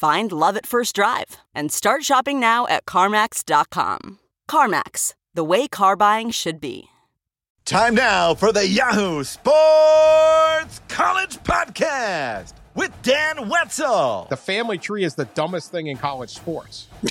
Find love at first drive and start shopping now at CarMax.com. CarMax, the way car buying should be. Time now for the Yahoo Sports College Podcast with Dan Wetzel, The family tree is the dumbest thing in college sports.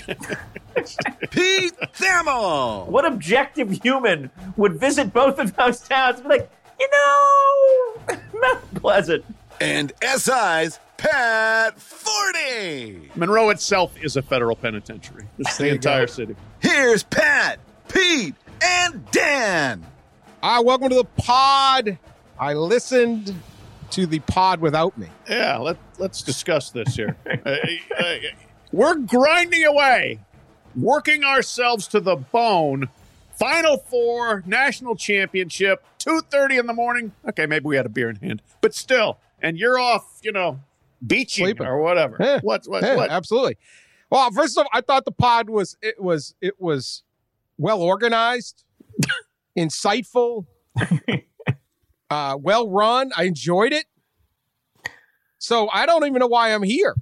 Pete Thamel, What objective human would visit both of those towns and be like, you know, Mount Pleasant? and SI's Pat Forde. Monroe itself is a federal penitentiary. It's the entire go. city. Here's Pat, Pete, and Dan. Ah, welcome to the pod. I listened to the pod without me. Yeah, let, let's discuss this here. Uh, uh, we're grinding away, working ourselves to the bone. Final four, national championship, 2.30 in the morning. Okay, maybe we had a beer in hand, but still. And you're off, you know, beaching Sleeping. or whatever. Yeah. What, what, Yeah, what? Absolutely. Well, first of all, I thought the pod was it was it was well organized, insightful, uh, well run. I enjoyed it. So I don't even know why I'm here.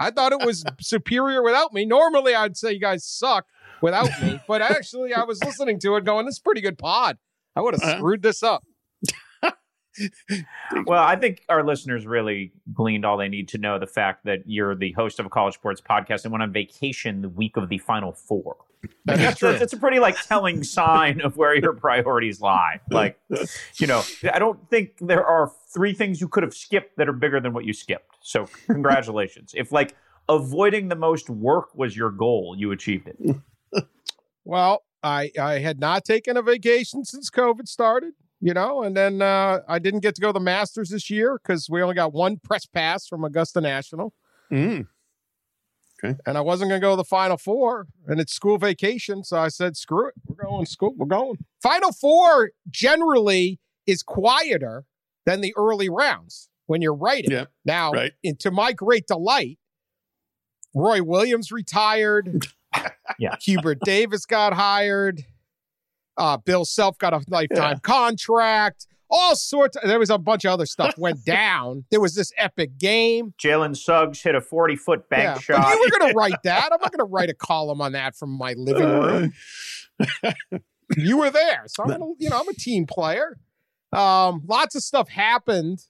I thought it was superior without me. Normally, I'd say you guys suck without me, but actually, I was listening to it, going, "This is a pretty good pod." I would have Uh-huh. screwed this up. Well, I think our listeners really gleaned all they need to know the fact that you're the host of a college sports podcast and went on vacation the week of the Final Four. That is That's, true. that's, that's a pretty like telling sign of where your priorities lie. Like, you know, I don't think there are three things you could have skipped that are bigger than what you skipped. So, congratulations. if like avoiding the most work was your goal, you achieved it. Well, I I had not taken a vacation since COVID started, you know, and then uh, I didn't get to go to the Masters this year because we only got one press pass from Augusta National, Mm. Okay. and I wasn't going to go to the Final Four, and it's school vacation, so I said, "Screw it, we're going school, we're going." Final Four generally is quieter than the early rounds when you're writing. Yeah, Now, right. and to my great delight, Roy Williams retired. Yeah. Hubert Davis got hired. Uh, Bill Self got a lifetime contract. All sorts. there was a bunch of other stuff went down. There was this epic game. Jalen Suggs hit a 40 foot bank Yeah, shot. You were going to write that. I'm not going to write a column on that from my living room. you were there, so I'm gonna, you know I'm a team player. Um, lots of stuff happened,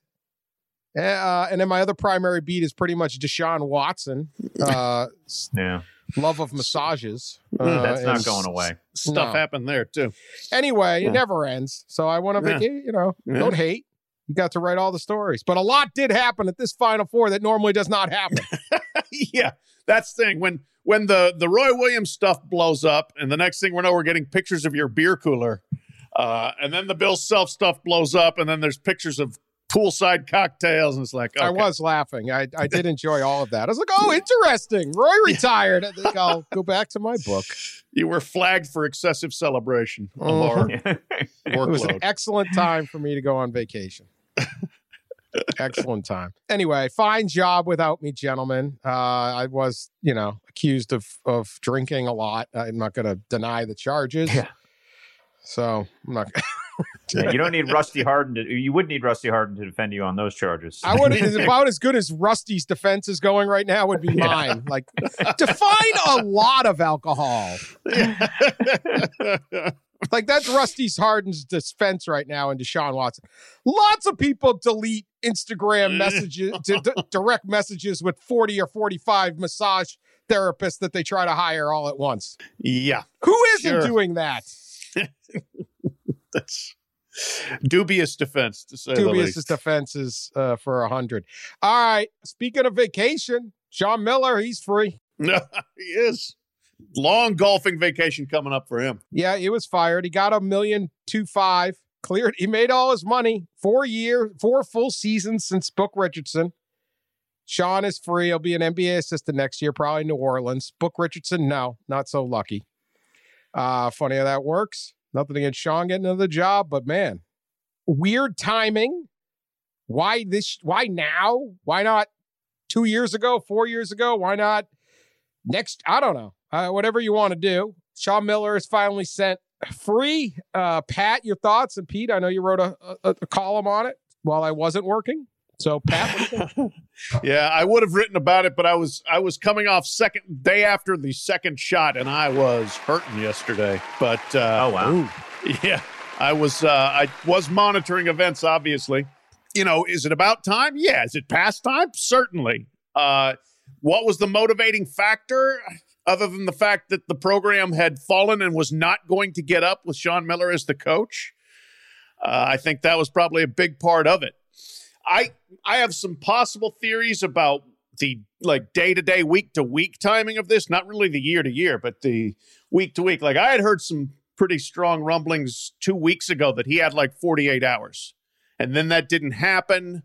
uh, and then my other primary beat is pretty much Deshaun Watson, uh, yeah, love of massages. Mm, Uh, that's not going away. Stuff No. happened there, too. Anyway, Yeah. it never ends. So I want to Yeah. make you know, Yeah. don't hate. You got to write all the stories, but a lot did happen at this Final Four that normally does not happen. yeah, that's the thing. When when the the Roy Williams stuff blows up, and the next thing we know, we're getting pictures of your beer cooler, uh, and then the Bill Self stuff blows up, and then there's pictures of poolside cocktails, and it's like, I was laughing. I, I did enjoy all of that. I was like, oh, interesting. Roy retired. I think I'll go back to my book. you were flagged for excessive celebration of our It was an excellent time for me to go on vacation. excellent time. Anyway, fine job without me, gentlemen. Uh, I was, you know, accused of of drinking a lot. I'm not going to deny the charges. Yeah. So I'm not. Yeah, you don't need Rusty Hardin to. You would need Rusty Hardin to defend you on those charges. I would it's about as good as Rusty's defense is going right now would be mine. Like define a lot of alcohol. Like that's Rusty's Hardin's defense right now and Deshaun Watson. Lots of people delete Instagram messages, d- d- direct messages with 40 or 45 massage therapists that they try to hire all at once. Yeah, Who isn't Sure. doing that? that's dubious defense to say Dubious defenses uh, for a hundred. All right. Speaking of vacation, Sean Miller, he's free. No, he is. Long golfing vacation coming up for him. Yeah, he was fired. He got a million two five. Cleared. He made all his money. Four year, four full seasons since Book Richardson. Sean is free. He'll be an NBA assistant next year, probably New Orleans. Book Richardson, no, not so lucky. Uh, funny how that works. Nothing against Sean getting another job, but man, weird timing. Why this? Why now? Why not two years ago, four years ago? Why not next? I don't know. Uh, whatever you want to do. Sean Miller is finally sent free. Uh, Pat, your thoughts, and Pete, I know you wrote a, a, a column on it while I wasn't working. So, Pat, what do you think? Yeah, I would have written about it, but I was I was coming off second day after the second shot, and I was hurting yesterday. But uh, Oh wow. Yeah, I was. Uh, I was monitoring events. Obviously, you know, is it about time? Yeah. Is it past time? Certainly. Uh, what was the motivating factor, other than the fact that the program had fallen and was not going to get up with Sean Miller as the coach? Uh, I think that was probably a big part of it. I I have some possible theories about the like day to day, week to week timing of this. Not really the year to year, but the week to week. Like I had heard some pretty strong rumblings two weeks ago that he had like 48 hours, and then that didn't happen,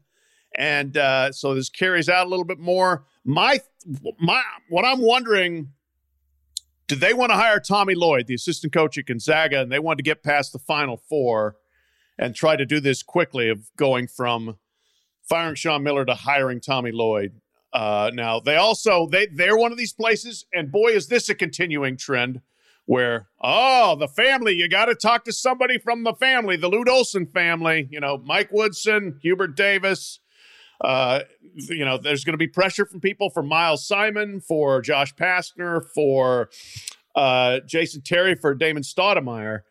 and uh, so this carries out a little bit more. My my what I'm wondering. Do they want to hire Tommy Lloyd, the assistant coach at Gonzaga, and they want to get past the Final Four and try to do this quickly of going from firing Sean Miller to hiring Tommy Lloyd. Uh, now they also they they're one of these places, and boy, is this a continuing trend where oh the family you got to talk to somebody from the family, the Lute Olson family, you know Mike Woodson, Hubert Davis. Uh, you know, there's going to be pressure from people for Miles Simon, for Josh Pastner, for uh, Jason Terry, for Damon Stoudemire.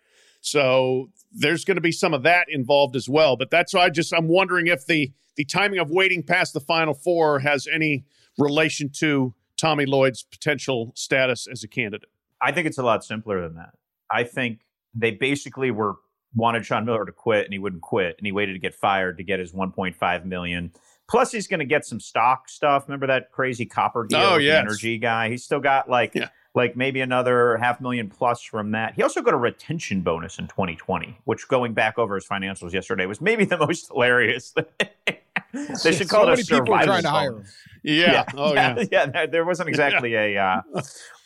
So there's going to be some of that involved as well. But that's why I just I'm wondering if the the timing of waiting past the Final Four has any relation to Tommy Lloyd's potential status as a candidate. I think it's a lot simpler than that. I think they basically were wanted Sean Miller to quit and he wouldn't quit and he waited to get fired to get his 1.5 million. Plus he's going to get some stock stuff. Remember that crazy copper deal Oh, yes. the energy guy? He's still got like Yeah. Like maybe another half million plus from that. He also got a retention bonus in 2020, which going back over his financials yesterday was maybe the most hilarious. they should call so it a survival trying to hire him. Yeah. Oh yeah. yeah. there- wasn't exactly a uh,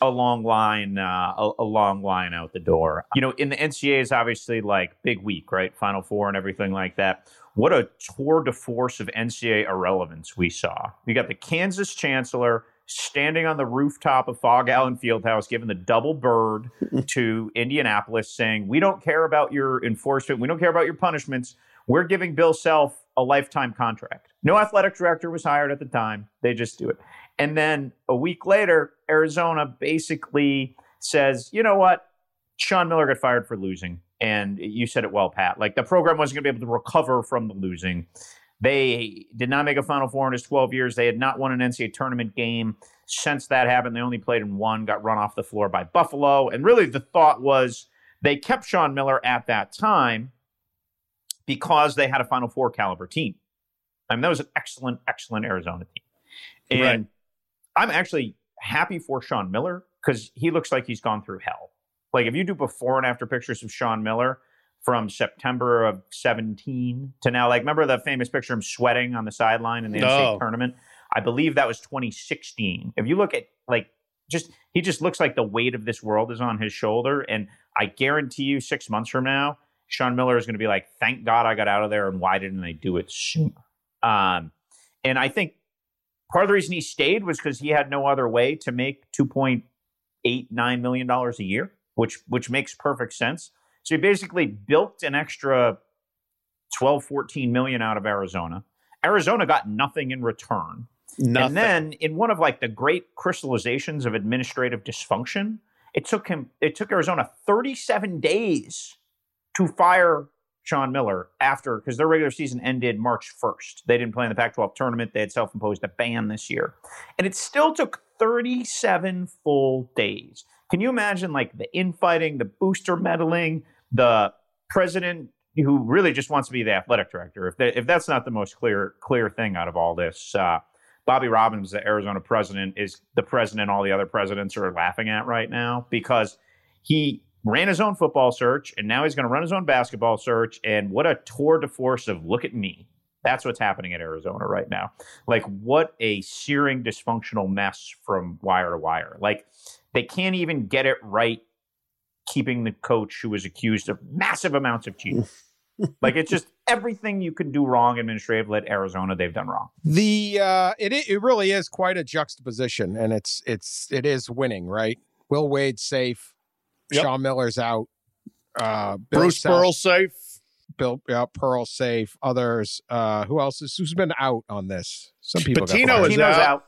a long line, uh, a, a long line out the door. You know, in the NCAA is obviously like big week, right? Final four and everything like that. What a tour de force of NCAA irrelevance we saw. We got the Kansas Chancellor standing on the rooftop of Phog Allen Fieldhouse, giving the double bird to Indianapolis, saying, "We don't care about your enforcement. We don't care about your punishments. We're giving Bill Self a lifetime contract. No athletic director was hired at the time. They just do it. And then a week later, Arizona basically says, you know what? Sean Miller got fired for losing. And you said it well, Pat. Like the program wasn't going to be able to recover from the losing. They did not make a Final Four in his 12 years. They had not won an NCAA tournament game since that happened. They only played in one, got run off the floor by Buffalo. And really, the thought was they kept Sean Miller at that time because they had a Final Four caliber team. I mean, that was an excellent, excellent Arizona team. And Right. I'm actually happy for Sean Miller because he looks like he's gone through hell. Like if you do before and after pictures of Sean Miller from September of 17 to now, like remember the famous picture of him sweating on the sideline in the NCAA oh. tournament? I believe that was 2016. If you look at like just he just looks like the weight of this world is on his shoulder. And I guarantee you six months from now, Sean Miller is going to be like, thank God I got out of there and why didn't I do it sooner? Um, and I think part of the reason he stayed was because he had no other way to make two point eight nine million dollars a year, which which makes perfect sense. So he basically built an extra 12, 14 million out of Arizona. Arizona got nothing in return. Nothing. And then in one of like the great crystallizations of administrative dysfunction, it took him it took Arizona 37 days to fire Sean Miller after because their regular season ended March 1st. They didn't play in the Pac-12 tournament. They had self-imposed a ban this year. And it still took 37 full days. Can you imagine like the infighting, the booster meddling, the president who really just wants to be the athletic director? If, if that's not the most clear clear thing out of all this, uh, Bobby Robbins, the Arizona president, is the president all the other presidents are laughing at right now because he ran his own football search and now he's going to run his own basketball search. And what a tour de force of look at me. That's what's happening at Arizona right now. Like, what a searing dysfunctional mess from wire to wire. Like, they can't even get it right keeping the coach who was accused of massive amounts of cheating. like, it's just everything you can do wrong administratively at Arizona, they've done wrong. The uh, it it really is quite a juxtaposition, and it's it's it is winning, right? Will Wade safe, Yep. Sean Miller's out, uh, Bill Bruce Self- Pearl safe. Bill yeah, Pearl safe. Others, uh, who else is who's been out on this? Some people. Pitino is Pitino's out. out.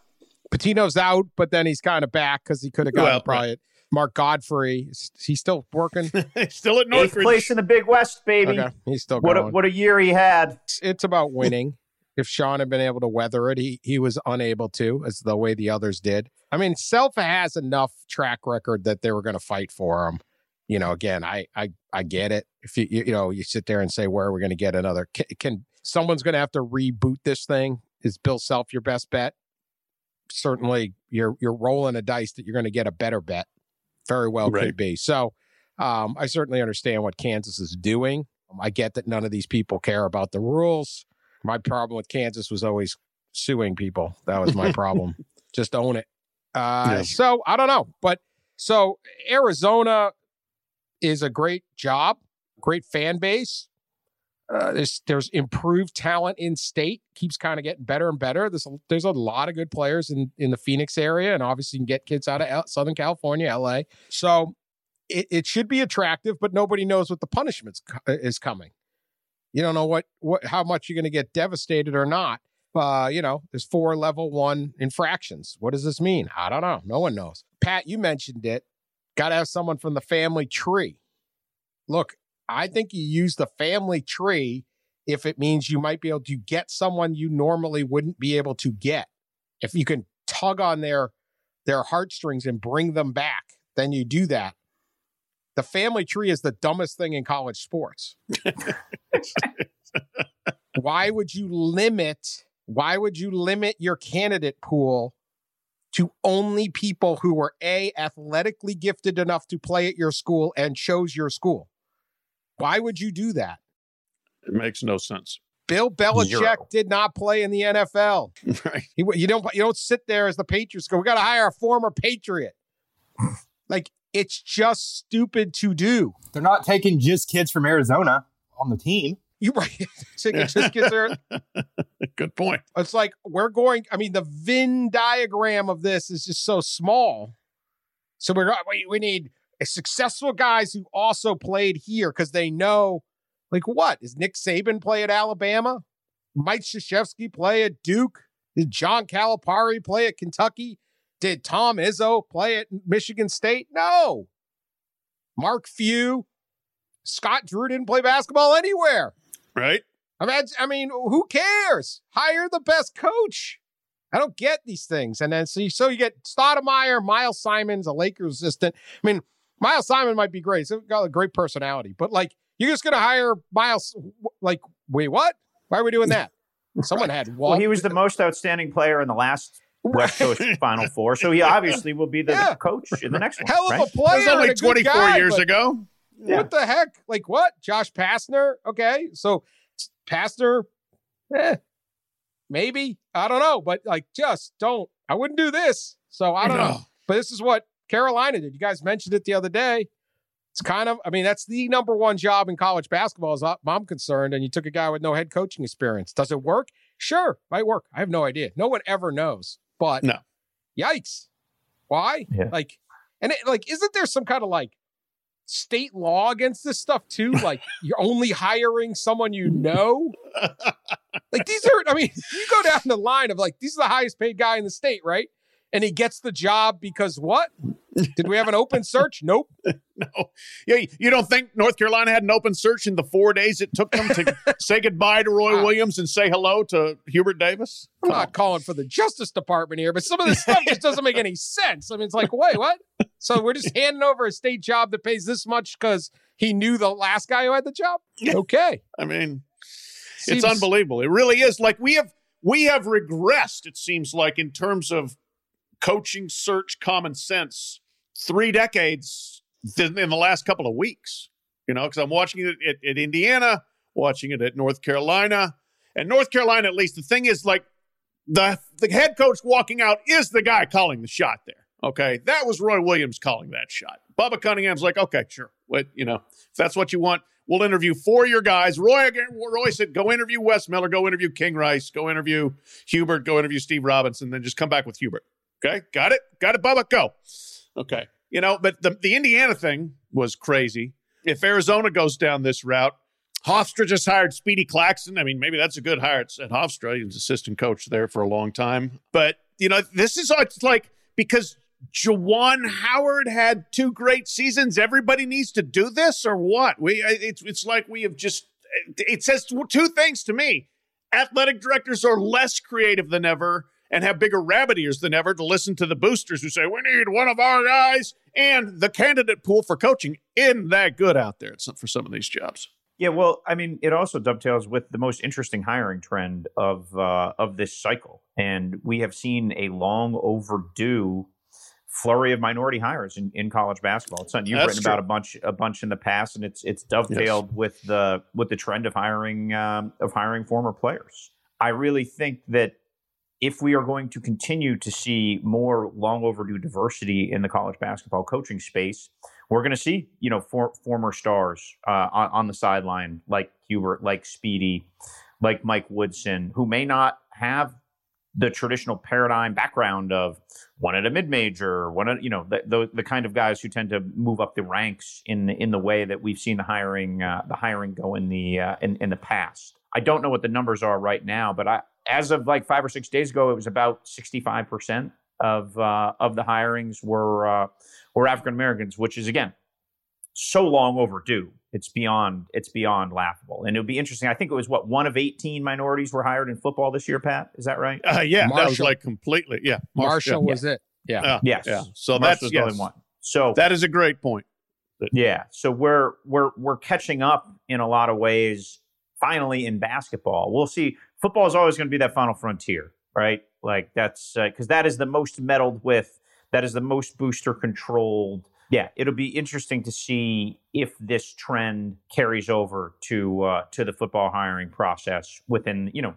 Pitino's out, but then he's kind of back because he could have gotten Well, probably Mark Gottfried. Is he still working? Still at Eighth Northridge. place in the Big West, baby. okay, he's still What a, going. what a year he had. it's, it's about winning. If Sean had been able to weather it, he he was unable to, as the way the others did. I mean, Selfa has enough track record that they were going to fight for him. You know, again, I I I get it. If you you, you know you sit there and say, where are we going to get another? Can, can someone's going to have to reboot this thing? Is Bill Self your best bet? Certainly, you're you're rolling a dice that you're going to get a better bet. Very well Right. could be. So, um, I certainly understand what Kansas is doing. I get that none of these people care about the rules. My problem with Kansas was always suing people. That was my problem. Just own it. Uh, Yeah. So I don't know, but so Arizona is a great job, great fan base. Uh, there's there's improved talent in state, keeps kind of getting better and better. There's a, there's a lot of good players in in the Phoenix area, and obviously you can get kids out of L- Southern California, LA. So it, it should be attractive, but nobody knows what the punishments co- is coming. You don't know what what how much you're going to get devastated or not. Uh, you know, there's four level one infractions. What does this mean? I don't know. No one knows. Pat, you mentioned it. Got to have someone from the family tree. Look, I think you use the family tree if it means you might be able to get someone you normally wouldn't be able to get. If you can tug on their their heartstrings and bring them back, then you do that. The family tree is the dumbest thing in college sports. why would you limit why would you limit your candidate pool to only people who were a athletically gifted enough to play at your school and chose your school why would you do that It makes no sense. bill belichick Zero. did not play in the nfl Right. he, you don't you don't sit there as the patriots go we got to hire a former patriot like it's just stupid to do They're not taking just kids from Arizona on the team. you right so just gets there Good point. It's like we're going. I mean, the Venn diagram of this is just so small. So we're we, we need a successful guys who also played here because they know, like, what is Nick Saban play at Alabama? Mike Krzyzewski play at Duke? Did John Calipari play at Kentucky? Did Tom Izzo play at Michigan State? No. Mark Few, Scott Drew didn't play basketball anywhere. Right. Imagine, I mean, who cares? Hire the best coach. I don't get these things. And then so you, so you get Stoudemire, Miles Simons, a Lakers assistant. I mean, Miles Simon might be great. He's got a great personality, but like you're just going to hire Miles. Like, wait, what? Why are we doing that? Someone had Well, he was the most outstanding player in the last West Coast Final Four, so he obviously will be the Yeah. coach in the next one. hell of right? a That player. was only 24 guy, years ago. Yeah. What the heck? Like what? Josh Pastner? Okay, so Pastner, eh, maybe I don't know, but like just don't. I wouldn't do this. So I don't know. But this is what Carolina did. You guys mentioned it the other day. It's kind of, I mean, that's the number one job in college basketball, as uh, I'm concerned. And you took a guy with no head coaching experience. Does it work? Sure, might work. I have no idea. No one ever knows. But No. yikes. Why? Yeah. Like, and it, like, isn't there some kind of like state law against this stuff too? Like, you're only hiring someone you know? like, these are, I mean, you go down the line of like, these are the highest paid guy in the state, right? And he gets the job because what? Did we have an open search? Nope. no. Yeah, you don't think North Carolina had an open search in the four days it took them to say goodbye to Roy Williams and say hello to Hubert Davis? I'm not calling for the Justice Department here, but some of this stuff just doesn't make any sense. I mean, it's like, wait, what? So we're just handing over a state job that pays this much because he knew the last guy who had the job? Okay. I mean, Seems- it's unbelievable. It really is. Like we have we have regressed, it seems like, in terms of coaching search common sense three decades in the last couple of weeks. You know, because I'm watching it at, at Indiana, watching it at North Carolina. And North Carolina, at least, the thing is like the the head coach walking out is the guy calling the shot there. Okay. That was Roy Williams calling that shot. Bubba Cunningham's like, okay, sure. What, you know, if that's what you want, we'll interview four of your guys. Roy again, Roy said, go interview Wes Miller, go interview King Rice, go interview Hubert, go interview Steve Robinson, then just come back with Hubert. Okay. Got it? Got it, Bubba? Go. Okay. You know, but the, the Indiana thing was crazy. If Arizona goes down this route, Hofstra just hired Speedy Claxton. I mean, maybe that's a good hire at Hofstra. He was assistant coach there for a long time. But, you know, this is it's like because Juwan Howard had two great seasons, everybody needs to do this or what? We it's it's like we have just it says two things to me. Athletic directors are less creative than ever and have bigger rabbit ears than ever to listen to the boosters who say, we need one of our guys. And the candidate pool for coaching isn't that good out there for some of these jobs. Yeah, well, I mean, it also dovetails with the most interesting hiring trend of uh, of this cycle, and we have seen a long overdue flurry of minority hires in, in college basketball. It's something you've That's written about a bunch a bunch in the past, and it's it's dovetailed with the with the trend of hiring um, of hiring former players. I really think that if we are going to continue to see more long overdue diversity in the college basketball coaching space, we're going to see, you know, for, former stars uh, on, on the sideline like Hubert, like Speedy, like Mike Woodson, who may not have the traditional paradigm background of one at a mid major, one at you know the, the the kind of guys who tend to move up the ranks in in the way that we've seen the hiring uh, the hiring go in the uh, in in the past. I don't know what the numbers are right now, but I as of like five or six days ago, it was about sixty five percent of uh, of the hirings were uh, were African Americans, which is again so long overdue. It's beyond it's beyond laughable, and it would be interesting. I think it was what one of eighteen minorities were hired in football this year. Pat, is that right? Uh, yeah, that was Marshall. like completely. Yeah. Marshall yeah. was it. Yeah. Yeah. Yes. Yeah. So Marshall's that's the only one. So That is a great point. Yeah, so we're we're we're catching up in a lot of ways. Finally, in basketball, we'll see. Football is always going to be that final frontier, right? Like that's because that is the most meddled with. That is the most booster controlled. Yeah, it'll be interesting to see if this trend carries over to uh, to the football hiring process within you know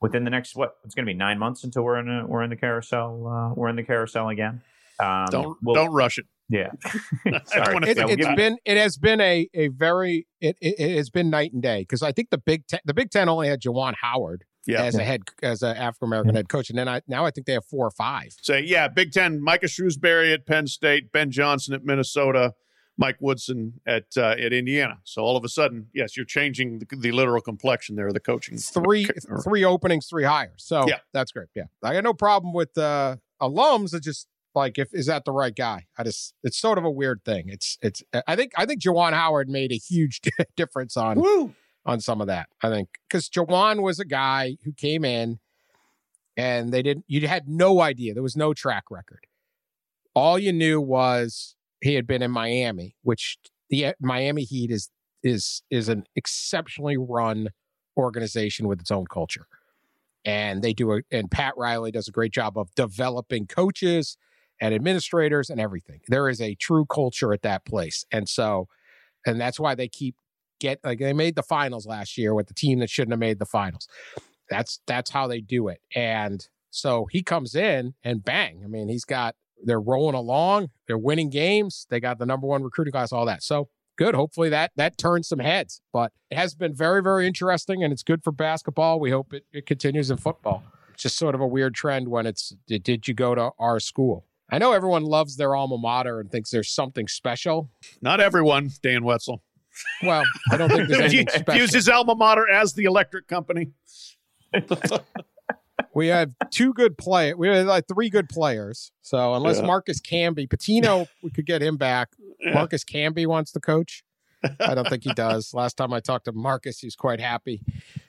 within the next what it's going to be nine months until we're in a, we're in the carousel uh, we're in the carousel again. Um, Don't we'll- don't rush it. Yeah. Sorry. don't It, Yeah, it's you- been it has been a a very it, it, it has been night and day because I think the Big Ten the Big Ten only had Juwan Howard Yeah. as a head as an African American head coach, and then I now I think they have four or five. Say, yeah, Big Ten, Micah Shrewsberry at Penn State, Ben Johnson at Minnesota, Mike Woodson at uh, at Indiana. So all of a sudden, yes, you're changing the, the literal complexion there of the coaching. Three Or- three openings, three hires. So Yeah. that's great. Yeah, I got no problem with uh, alums. It's just like if is that the right guy? I just it's sort of a weird thing. It's it's I think I think Juwan Howard made a huge difference on Woo! on some of that. I think because Juwan was a guy who came in and they didn't, you had no idea. There was no track record. All you knew was he had been in Miami, which the Miami Heat is is is an exceptionally run organization with its own culture. And they do a and Pat Riley does a great job of developing coaches and administrators and everything. There is a true culture at that place. And so and that's why they keep get like they made the finals last year with the team that shouldn't have made the finals. That's that's how they do it. And so he comes in and bang. I mean, he's got they're rolling along, they're winning games, they got the number one recruiting class, all that. So good. Hopefully that that turns some heads. But it has been very, very interesting and it's good for basketball. We hope it, it continues in football. It's just sort of a weird trend when it's did, did you go to our school? I know everyone loves their alma mater and thinks there's something special. Not everyone, Dan Wetzel. Well, I don't think there's anything he special. his alma mater as the electric company. We have two good play. We have like three good players. So unless Yeah. Marcus Camby, Pitino, we could get him back. Yeah. Marcus Camby wants to coach. I don't think he does. Last time I talked to Marcus, he's quite happy,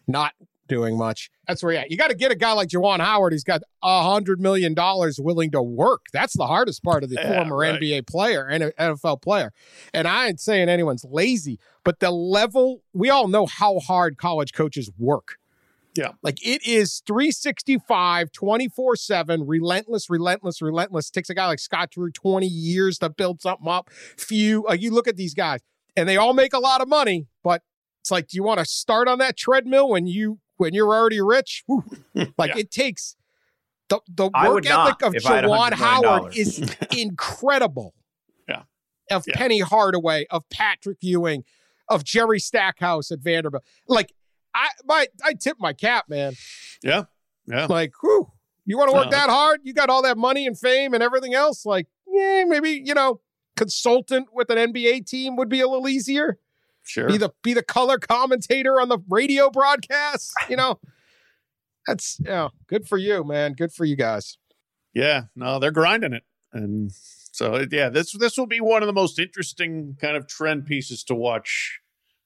not doing much. That's where you're. You got to get a guy like Juwan Howard. He's got a hundred million dollars willing to work. That's the hardest part of the Yeah, former right. NBA player and NFL player. And I ain't saying anyone's lazy, but the level we all know how hard college coaches work. Yeah. Like it is 365, 24 7, relentless, relentless, relentless. Takes a guy like Scott Drew 20 years to build something up. Few, like you look at these guys and they all make a lot of money, but it's like, do you want to start on that treadmill when you when you're already rich? Like Yeah. it takes the the I work ethic of Juwan Howard is incredible. Yeah. Of Yeah. Penny Hardaway, of Patrick Ewing, of Jerry Stackhouse at Vanderbilt. Like I my I tip my cap, man. Yeah. Yeah. Like, whew, you want to work that hard? You got all that money and fame and everything else. Like, yeah, maybe, you know, consultant with an NBA team would be a little easier. Sure. Be the be the color commentator on the radio broadcast. You know, that's yeah, good for you, man. Good for you guys. Yeah, no, they're grinding it, and so yeah, this this will be one of the most interesting kind of trend pieces to watch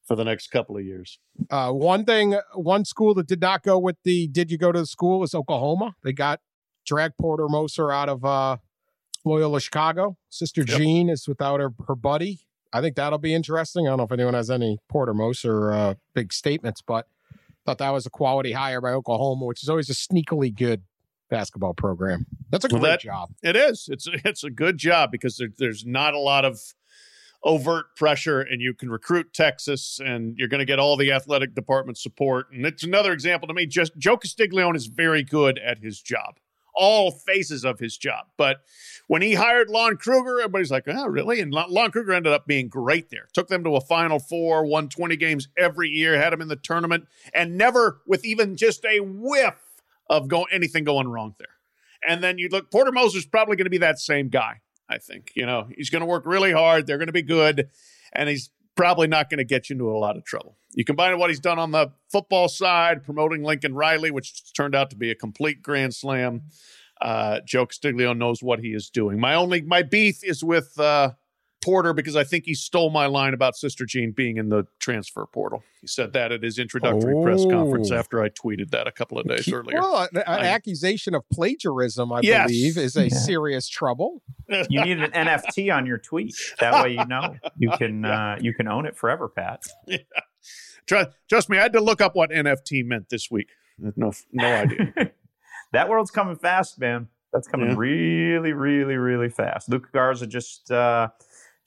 for the next couple of years. Uh, one thing, one school that did not go with the "Did you go to the school?" was Oklahoma. They got drag Porter Moser out of uh, Loyola Chicago. Sister Yep. Jean is without her her buddy. I think that'll be interesting. I don't know if anyone has any Porter Moser uh, big statements, but thought that was a quality hire by Oklahoma, which is always a sneakily good basketball program. That's a Well, great that- job. It is. It's it's a good job because there, there's not a lot of overt pressure, and you can recruit Texas, and you're going to get all the athletic department support. And it's another example to me. Just Joe Castiglione is very good at his job, all phases of his job. But when he hired Lon Kruger, everybody's like, "Oh, really?" And Lon Kruger ended up being great there. Took them to a Final Four, won 20 games every year, had them in the tournament, and never with even just a whiff of go anything going wrong there. And then you look, Porter Moser's probably going to be that same guy. I think you know he's going to work really hard. They're going to be good, and he's probably not going to get you into a lot of trouble. You combine what he's done on the football side, promoting Lincoln Riley, which turned out to be a complete grand slam. Uh, Joe Castiglione knows what he is doing. My only my beef is with uh, Porter because I think he stole my line about Sister Jean being in the transfer portal. He said that at his introductory press conference Oh. after I tweeted that a couple of days earlier. Well, an, an I- accusation of plagiarism, I Yes. believe, is a Yeah. serious trouble. You need an NFT on your tweet. That way, you know you can uh, you can own it forever, Pat. Trust, trust me, I had to look up what NFT meant this week. No, no idea. that world's coming fast, man. That's coming Yeah. really, really, really fast. Luka Garza just uh,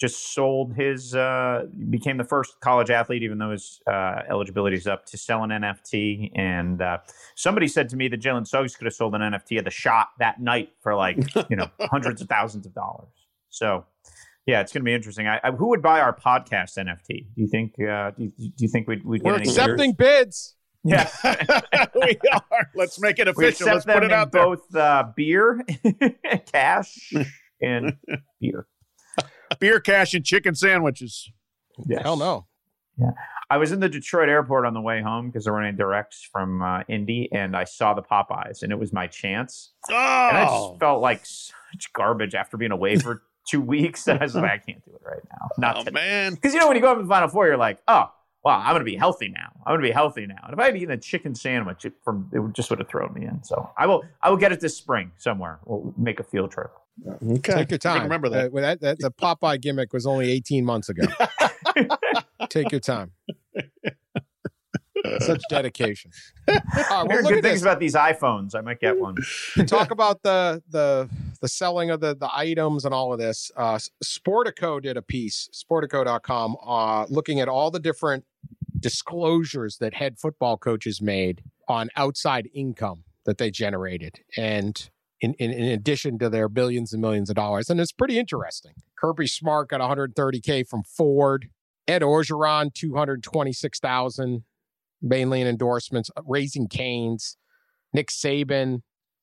just sold his uh, became the first college athlete, even though his uh, eligibility is up, to sell an NFT. And uh, somebody said to me that Jalen Suggs could have sold an NFT at the shot that night for like you know hundreds of thousands of dollars. So. Yeah, it's going to be interesting. I, I, who would buy our podcast NFT? Do you think? Uh, do, you, do you think we'd, we'd We're get any accepting bids. Yeah, we are. Let's make it we official. accept Let's them put it in out there. both uh, beer, cash, and beer. Beer, cash, and chicken sandwiches. Yes. Hell no. Yeah. I was in the Detroit airport on the way home because there were any directs from uh, Indy, and I saw the Popeyes, and it was my chance. And I Oh, just felt like such garbage after being away for two weeks. I was like, I can't do it right now. Not oh today. man. Because you know when you go up in the Final Four, you're like, oh, wow, I'm going to be healthy now. I'm going to be healthy now. And if I had eaten a chicken sandwich, it, from it just would have thrown me in. So I will, I will get it this spring somewhere. We'll make a field trip. Okay. Take your time. can remember that. Uh, that, that. The Popeye gimmick was only 18 months ago. Take your time. Such dedication. All right, well, good things this. about these iPhones. I might get one. Talk about the the the selling of the the items and all of this. Uh, Sportico did a piece, Sportico.com, uh, looking at all the different disclosures that head football coaches made on outside income that they generated, and in, in, in addition to their billions and millions of dollars. And it's pretty interesting. Kirby Smart got 130K from Ford. Ed Orgeron, 226,000, mainly in endorsements. Uh, Raising Canes. Nick Saban,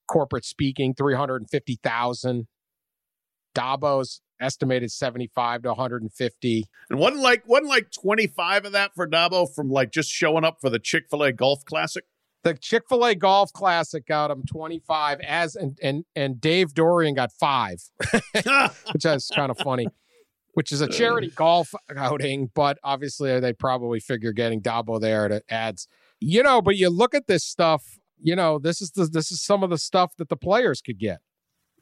corporate speaking, 350,000. Dabo's estimated 75 to 150. And wasn't like wasn't like 25 of that for Dabo from like just showing up for the Chick-fil-A Golf Classic. The Chick Fil A Golf Classic got him 25, as and and and Dave Doeren got five, which is kind of funny. Which is a charity golf outing, but obviously they probably figure getting Dabo there to adds. You know, but you look at this stuff. You know, this is the this is some of the stuff that the players could get.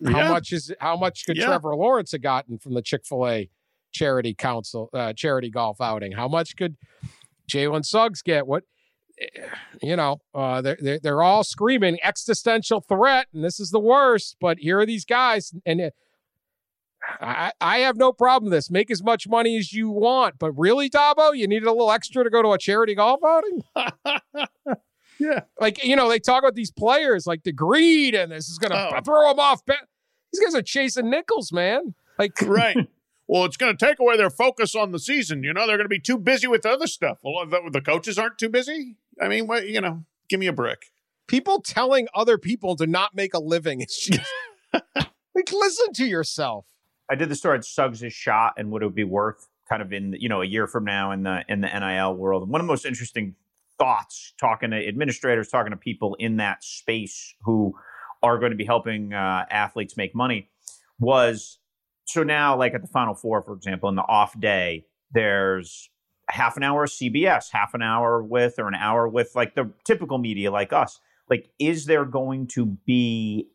How much is how much could Yeah. Trevor Lawrence have gotten from the Chick Fil A charity council uh, charity golf outing? How much could Jalen Suggs get? What you know? Uh, they're, they're they're all screaming existential threat, and this is the worst. But here are these guys, and I I have no problem with this. Make as much money as you want, but really, Dabo, you needed a little extra to go to a charity golf outing. yeah. Like you know, they talk about these players like the greed, and this is going to Oh. throw them off. These guys are chasing nickels, man. Like Right. Well, it's going to take away their focus on the season. You know, they're going to be too busy with other stuff. Well, the, the coaches aren't too busy. I mean, what, you know, give me a brick. people telling other people to not make a living is just like listen to yourself. I did the story on Suggs' shot and what it would be worth kind of in you know a year from now in the in the NIL world. And one of the most interesting thoughts talking to administrators, talking to people in that space who are going to be helping uh, athletes make money was so now like at the Final Four, for example, in the off day, there's half an hour of CBS, half an hour with or an hour with like the typical media like us. Like, is there going to be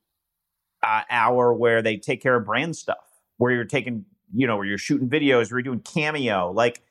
an hour where they take care of brand stuff, where you're taking, you know, where you're shooting videos, where you're doing cameo, like,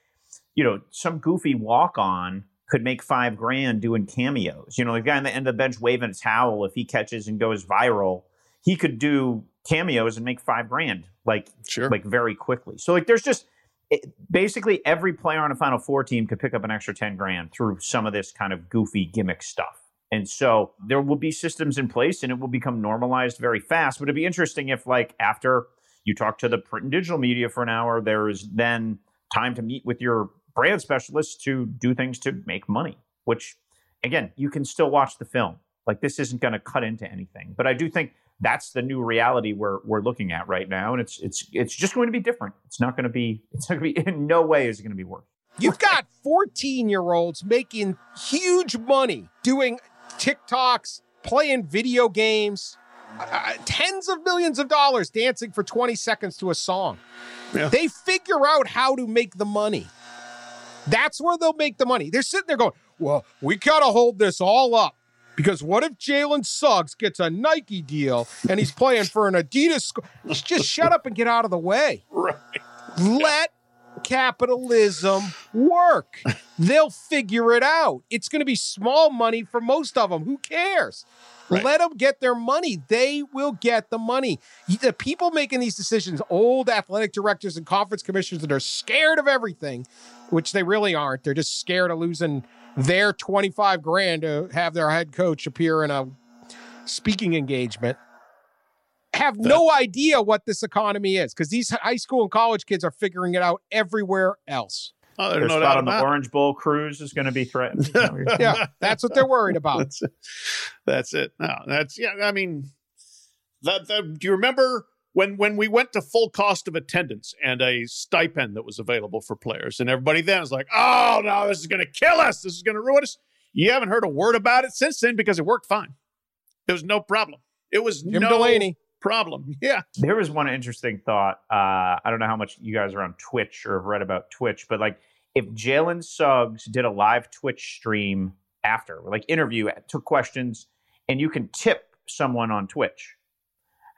you know, some goofy walk on could make five grand doing cameos. You know, the guy on the end of the bench waving a towel, if he catches and goes viral, he could do cameos and make five grand, like, Sure. like very quickly. So, like, there's just it, basically every player on a Final Four team could pick up an extra 10 grand through some of this kind of goofy gimmick stuff. And so there will be systems in place and it will become normalized very fast. But it'd be interesting if, like, after you talk to the print and digital media for an hour, there is then time to meet with your brand specialists to do things to make money, which, again, you can still watch the film. Like, this isn't going to cut into anything. But I do think that's the new reality we're, we're looking at right now. And it's, it's, it's just going to be different. It's not going to be, it's not going to be, in no way is it going to be worse. You've got 14 year olds making huge money doing TikToks, playing video games, uh, tens of millions of dollars dancing for 20 seconds to a song. Yeah. They figure out how to make the money. That's where they'll make the money. They're sitting there going, well, we got to hold this all up. Because what if Jalen Suggs gets a Nike deal and he's playing for an Adidas? Sc- Just shut up and get out of the way. Right. Let capitalism work. They'll figure it out. It's going to be small money for most of them. Who cares? Right. Let them get their money. They will get the money. The people making these decisions, old athletic directors and conference commissioners that are scared of everything, which they really aren't. They're just scared of losing their 25 grand to have their head coach appear in a speaking engagement have no idea what this economy is because these high school and college kids are figuring it out everywhere else. Oh, there's Their no doubt on the. Orange Bowl cruise is going to be threatened. Is that what you're? Yeah, that's what they're worried about. That's it. That's it. No, that's yeah. I mean, that, that do you remember when when we went to full cost of attendance and a stipend that was available for players, and everybody then was like, "Oh no, this is going to kill us. This is going to ruin us." You haven't heard a word about it since then because it worked fine. There was no problem. It was Jim no Delaney. problem. Yeah. There was one interesting thought. Uh, I don't know how much you guys are on Twitch or have read about Twitch, but like if Jalen Suggs did a live Twitch stream after, like interview, took questions, and you can tip someone on Twitch,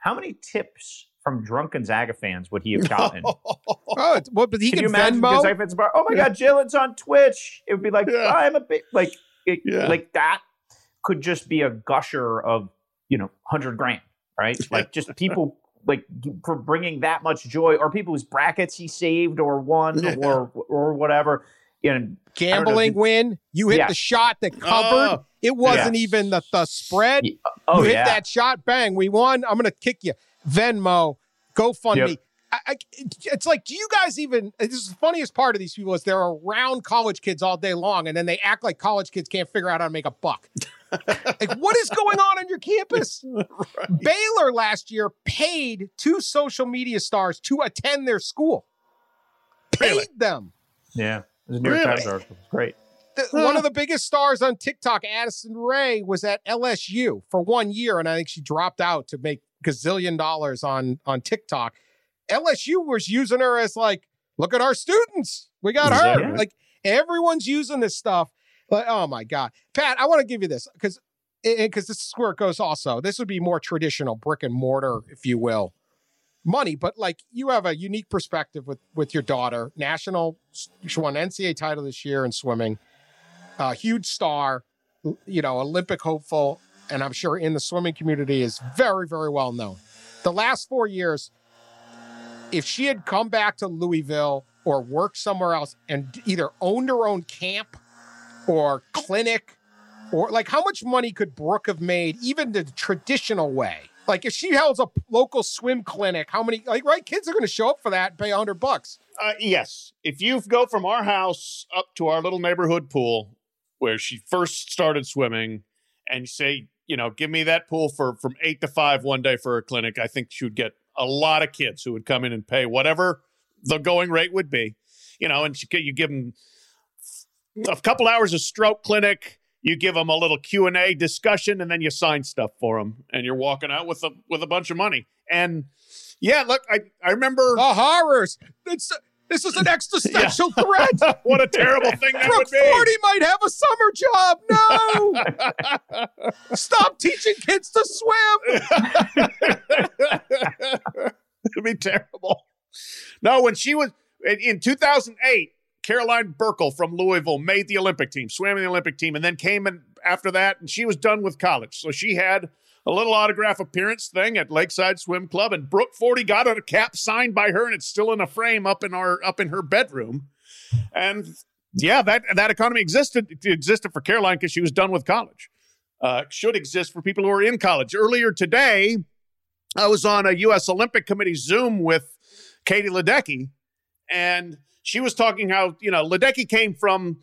how many tips from drunken Zaga fans would he have gotten? Oh, it's, well, but he Can can you imagine Venmo. Zaga fans bar? Oh my God, Jalen's on Twitch. It would be like Yeah. I'm a bit like it, Yeah. like that could just be a gusher of you know hundred grand, right? Like just people like for bringing that much joy, or people whose brackets he saved or won Yeah. or or whatever. And Gambling did- win. You hit Yeah. the shot that covered. Oh. it wasn't Yes. even the, the spread. Oh you hit yeah, that shot, bang, we won. I'm going to kick you. Venmo, GoFundMe. Yep. I, I, it's like, do you guys even? This is the funniest part of these people is they're around college kids all day long, and then they act like college kids can't figure out how to make a buck. like, what is going on on your campus? Baylor last year paid two social media stars to attend their school. Paid Really? them. yeah. It was a New York Really? Times article. It's great. The, one of the biggest stars on TikTok, Addison Rae, was at LSU for one year, and I think she dropped out to make gazillion dollars on on TikTok. LSU was using her as like, look at our students, we got her. right? Like everyone's using this stuff. But oh my god, Pat, I want to give you this because because eh, eh, this is where it goes. Also, this would be more traditional brick and mortar, if you will, money. But like you have a unique perspective with with your daughter. National, she won NCAA title this year in swimming. A huge star, you know, Olympic hopeful, and I'm sure in the swimming community is very very well known. The last four years, if she had come back to Louisville or worked somewhere else and either owned her own camp or clinic or like how much money could Brooke have made even the traditional way? Like if she holds a local swim clinic, how many like right kids are going to show up for that and pay a hundred bucks? Uh, yes. If you go from our house up to our little neighborhood pool where she first started swimming and say, you know, give me that pool for from eight to five one day for a clinic, I think she would get a lot of kids who would come in and pay whatever the going rate would be. You know, and she, you give them a couple hours of stroke clinic. You give them a little Q and A discussion, and then you sign stuff for them, and you're walking out with a with a bunch of money. And yeah, look, I I remember The horrors. It's this is an existential threat. what a terrible thing that Brooke would be. Forde might have a summer job. No, stop teaching kids to swim. It'd be terrible. No, when she was in, in 2008, Caroline Burckle from Louisville made the Olympic team, swam in the Olympic team, and then came in after that, and she was done with college. So she had a little autograph appearance thing at Lakeside Swim Club, and Brooke Forde got a cap signed by her, and it's still in a frame up in our up in her bedroom. And yeah, that that economy existed existed for Caroline because she was done with college. Uh, should exist for people who are in college. Earlier today, I was on a U.S. Olympic Committee Zoom with Katie Ledecky, and she was talking how you know Ledecky came from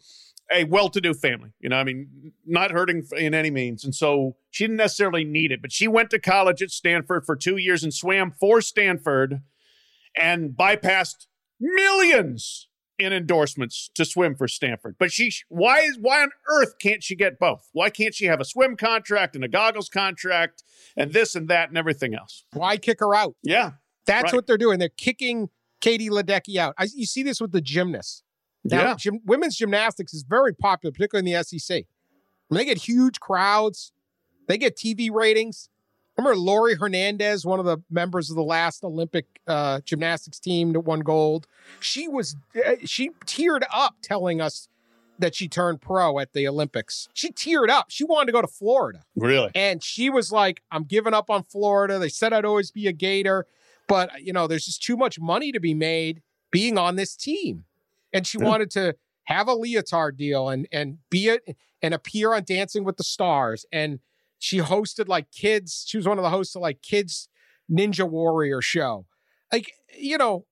a well-to-do family. You know, I mean, not hurting in any means, and so she didn't necessarily need it. But she went to college at Stanford for two years and swam for Stanford, and bypassed millions in endorsements to swim for Stanford. But she, why is why on earth can't she get both? Why can't she have a swim contract and a goggles contract and this and that and everything else? Why kick her out? Yeah, That's Right. what they're doing. They're kicking Katie Ledecky out. I, you see this with the gymnasts. Now, yeah. gym, women's gymnastics is very popular, particularly in the SEC. When they get huge crowds, they get TV ratings. Remember Laurie Hernandez, one of the members of the last Olympic uh, gymnastics team that won gold. She was uh, she teared up telling us that she turned pro at the Olympics. She teared up. She wanted to go to Florida. Really? And she was like, I'm giving up on Florida. They said I'd always be a Gator, but you know, there's just too much money to be made being on this team. And she Yeah. wanted to have a leotard deal and and be it and appear on Dancing with the Stars. And she hosted like kids. She was one of the hosts of like kids Ninja Warrior show. Like, you know,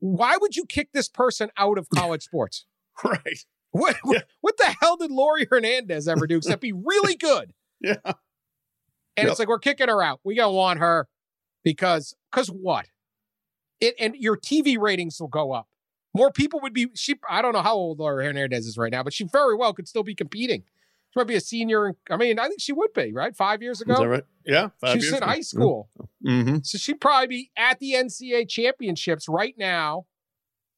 why would you kick this person out of college sports? Right. What, what, what the hell did Laurie Hernandez ever do except be really good? Yeah. And Yep. it's like we're kicking her out. We don't want her because because what? It and your TV ratings will go up. More people would be. She I don't know how old Laura Hernandez is right now, but she very well could still be competing. She might be a senior. in- I mean, I think she would be right. Five years Is that ago, right? Yeah. Five she's years in ago. high school, Mm-hmm. so she'd probably be at the NCAA championships right now.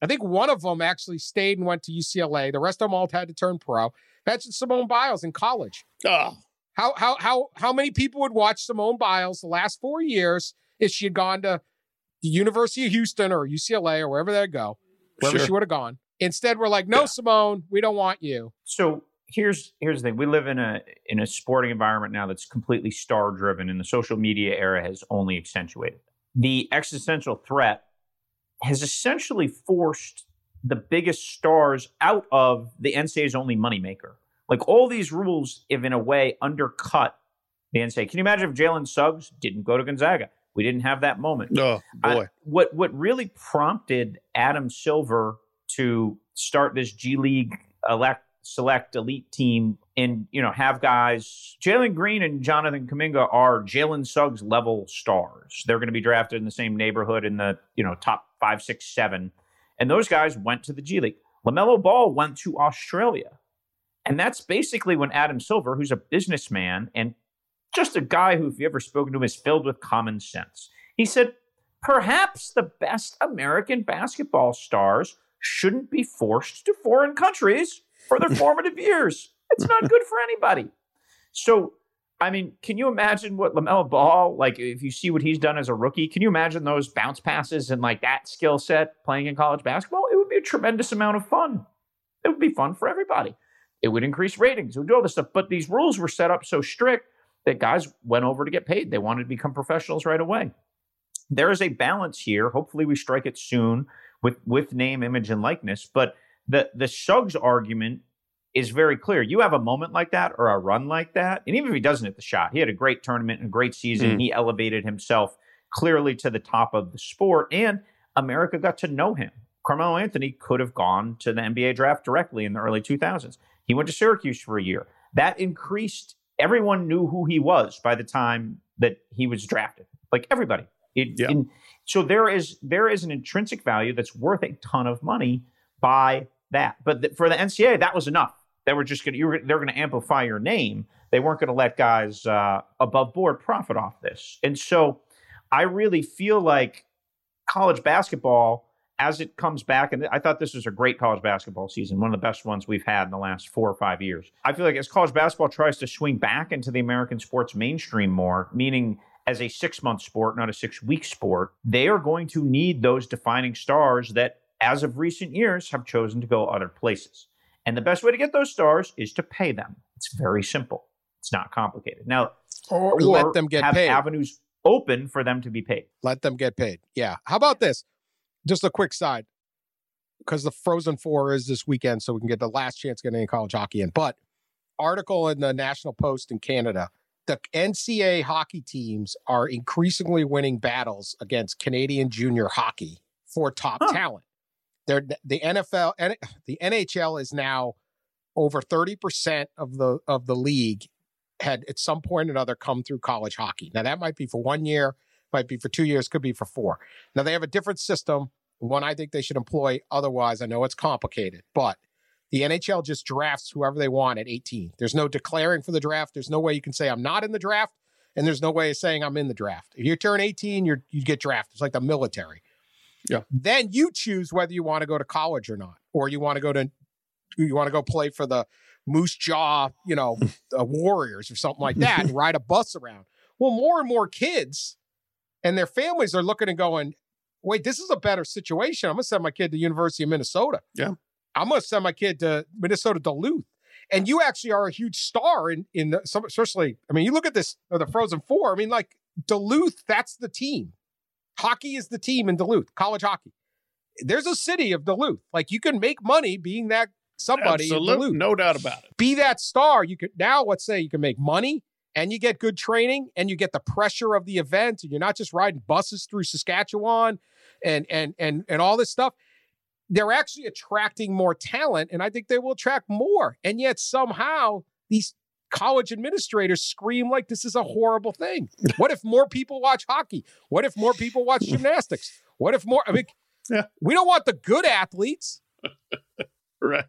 I think one of them actually stayed and went to UCLA. The rest of them all had to turn pro. Imagine Simone Biles in college. Oh, How how how how many people would watch Simone Biles the last four years if she had gone to the University of Houston or UCLA or wherever they go, wherever Sure. she would have gone? Instead, we're like, no, Yeah. Simone, we don't want you. so here's here's the thing we live in a in a sporting environment now that's completely star driven and the social media era has only accentuated the existential threat has essentially forced the biggest stars out of the NCAA's only moneymaker. Like all these rules, if in a way undercut the NCAA. Can you imagine if Jalen Suggs didn't go to Gonzaga? We didn't have that moment. oh I- boy. what what really prompted Adam Silver to start this G League elect select elite team and you know have guys Jalen Green and Jonathan Kuminga are Jalen Suggs level stars. They're going to be drafted in the same neighborhood in the you know top five, six, seven, and those guys went to the G League. LaMelo Ball went to Australia. And that's basically when Adam Silver, who's a businessman and just a guy who, if you ever spoken to him, is filled with common sense. He said, perhaps the best American basketball stars shouldn't be forced to foreign countries for their formative years. It's not good for anybody. So, I mean, can you imagine what LaMelo Ball, like, if you see what he's done as a rookie, can you imagine those bounce passes and like that skill set playing in college basketball? It would be a tremendous amount of fun. It would be fun for everybody. It would increase ratings. It would do all this stuff. But these rules were set up so strict that guys went over to get paid. They wanted to become professionals right away. There is a balance here. Hopefully, we strike it soon with with name, image, and likeness. But the the Suggs argument is very clear. You have a moment like that or a run like that, and even if he doesn't hit the shot, he had a great tournament and a great season. Mm. He elevated himself clearly to the top of the sport, and America got to know him. Carmelo Anthony could have gone to the NBA draft directly in the early 2000s. He went to Syracuse for a year. That increased. Everyone knew who he was by the time that he was drafted. Like everybody. It, yeah. in, so there is there is an intrinsic value that's worth a ton of money by that. But th- for the NCAA, that was enough. They were just going to they're going to amplify your name. They weren't going to let guys uh, above board profit off this. And so I really feel like college basketball as it comes back, and I thought this was a great college basketball season, one of the best ones we've had in the last four or five years. I feel like as college basketball tries to swing back into the American sports mainstream more, meaning as a six month sport, not a six week sport, they are going to need those defining stars that, as of recent years, have chosen to go other places. And the best way to get those stars is to pay them. It's very simple. It's not complicated. Now, or, or let them get have paid. avenues open for them to be paid. Let them get paid. Yeah. How about this? Just a quick side, because the Frozen Four is this weekend, so we can get the last chance getting any college hockey in. But article in the National Post in Canada the NCAA hockey teams are increasingly winning battles against Canadian junior hockey for top huh. talent. They're, the NFL, and the NHL is now over 30% of the of the league had at some point or another come through college hockey. Now that might be for one year, might be for two years, could be for four. Now they have a different system, one I think they should employ. Otherwise, I know it's complicated, but the NHL just drafts whoever they want at 18. There's no declaring for the draft. There's no way you can say I'm not in the draft, and there's no way of saying I'm in the draft. If you turn 18, you you get drafted. It's like the military. Yeah. Then you choose whether you want to go to college or not, or you want to go to you want to go play for the Moose Jaw, you know, uh, Warriors or something like that, and ride a bus around. Well, more and more kids and their families are looking and going, wait, this is a better situation. I'm gonna send my kid to University of Minnesota. Yeah. I'm going to send my kid to Minnesota Duluth. And you actually are a huge star in in the, especially. I mean, you look at this the Frozen Four. I mean, like Duluth, that's the team. Hockey is the team in Duluth, college hockey. There's a city of Duluth. Like you can make money being that somebody Absolute, in Duluth. No doubt about it. Be that star. You could now let's say you can make money and you get good training and you get the pressure of the event and you're not just riding buses through Saskatchewan and and and and all this stuff they're actually attracting more talent, and I think they will attract more. And yet somehow these college administrators scream like this is a horrible thing. What if more people watch hockey? What if more people watch gymnastics? What if more? I mean, yeah. we don't want the good athletes, right?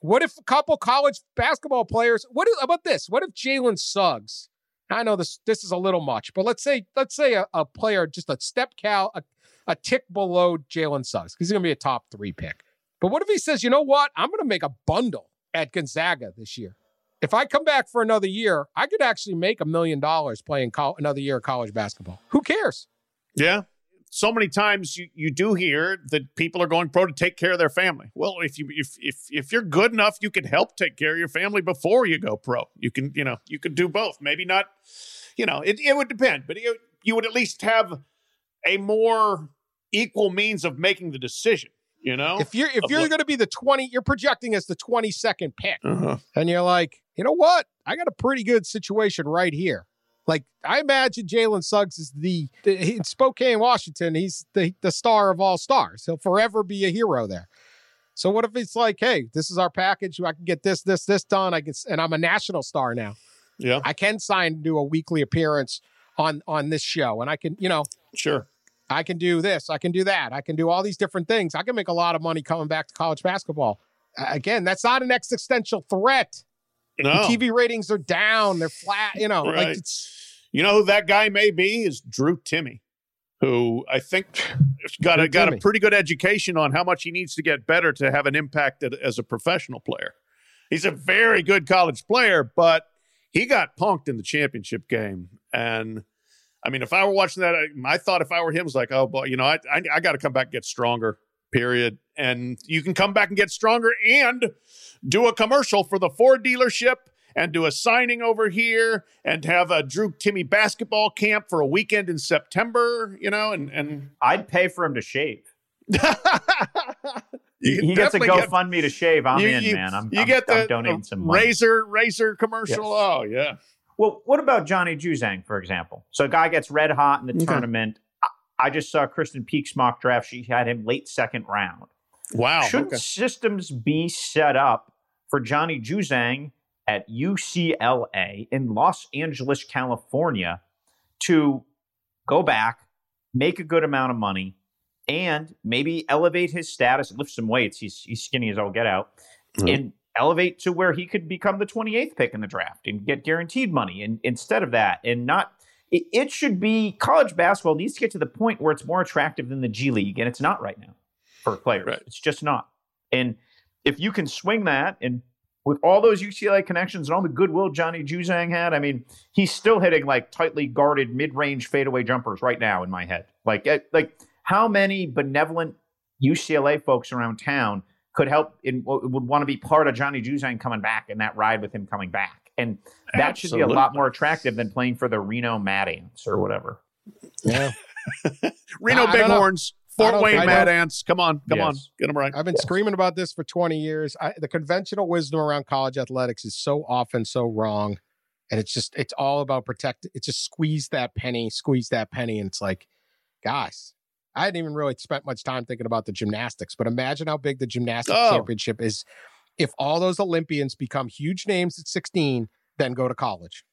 What if a couple college basketball players? What is, about this? What if Jalen Suggs? I know this this is a little much, but let's say let's say a, a player just a step cal a, a tick below Jalen Suggs because he's going to be a top three pick. But what if he says, you know what? I'm going to make a bundle at Gonzaga this year. If I come back for another year, I could actually make a million dollars playing co- another year of college basketball. Who cares? Yeah. So many times you, you do hear that people are going pro to take care of their family. Well, if you if if if you're good enough, you can help take care of your family before you go pro. You can you know you can do both. Maybe not. You know, it, it would depend, but it, you would at least have a more equal means of making the decision. You know, if you're if you're going to be the twenty, you're projecting as the twenty second pick, uh-huh. and you're like, you know what? I got a pretty good situation right here. Like I imagine Jalen Suggs is the, the in Spokane, Washington. He's the the star of all stars. He'll forever be a hero there. So what if it's like, hey, this is our package. I can get this, this, this done. I can, and I'm a national star now. Yeah, I can sign to do a weekly appearance on on this show, and I can, you know, sure. I can do this. I can do that. I can do all these different things. I can make a lot of money coming back to college basketball. again, that's not an existential threat. No. The TV ratings are down. They're flat. You know, Right. like it's You know who that guy may be is Drew Timme, who I think got a got a pretty good education on how much he needs to get better to have an impact as a professional player. He's a very good college player, but he got punked in the championship game. And I mean, if I were watching that, I, my thought if I were him was like, oh boy, you know, I I, I got to come back and get stronger. Period. And you can come back and get stronger and do a commercial for the Ford dealership and do a signing over here and have a Drew Timme basketball camp for a weekend in September, you know, and and mm-hmm. I'd pay for him to shave. He gets a get- GoFundMe to shave. I'm you- in, you- man. I'm, you I'm, get I'm the donating some money. razor razor commercial. Yes. Oh yeah, Well, what about Johnny Juzang, for example? So a guy gets red hot in the Okay. tournament. I, just saw Krysten Peek's mock draft. She had him late second round. wow. Shouldn't okay. systems be set up for Johnny Juzang at UCLA in Los Angeles, California, to go back, make a good amount of money, and maybe elevate his status, lift some weights. He's he's skinny as all get out, Mhm. and elevate to where he could become the 28th pick in the draft and get guaranteed money. And instead of that, and not it, it should be college basketball needs to get to the point where it's more attractive than the G League, and it's not right now for players. Right. It's just not. And if you can swing that and with all those UCLA connections and all the goodwill Johnny Juzang had, I mean, he's still hitting like tightly guarded mid-range fadeaway jumpers right now in my head. Like, eh, like how many benevolent UCLA folks around town could help in would want to be part of Johnny Juzang coming back and that ride with him coming back, and that should be a lot more attractive than playing for the Reno Mad Ants or whatever. yeah. Reno I don't know. Bighorns, I Fort don't- Wayne Mad Ants. Come on, come on, get them right. I've been screaming about this for 20 years. I, the conventional wisdom around college athletics is so often so wrong. And it's just, it's all about protect. It's just squeeze that penny, squeeze that penny. And it's like, guys, I hadn't even really spent much time thinking about the gymnastics, but imagine how big the gymnastics Oh. championship is if all those Olympians become huge names at 16, then go to college.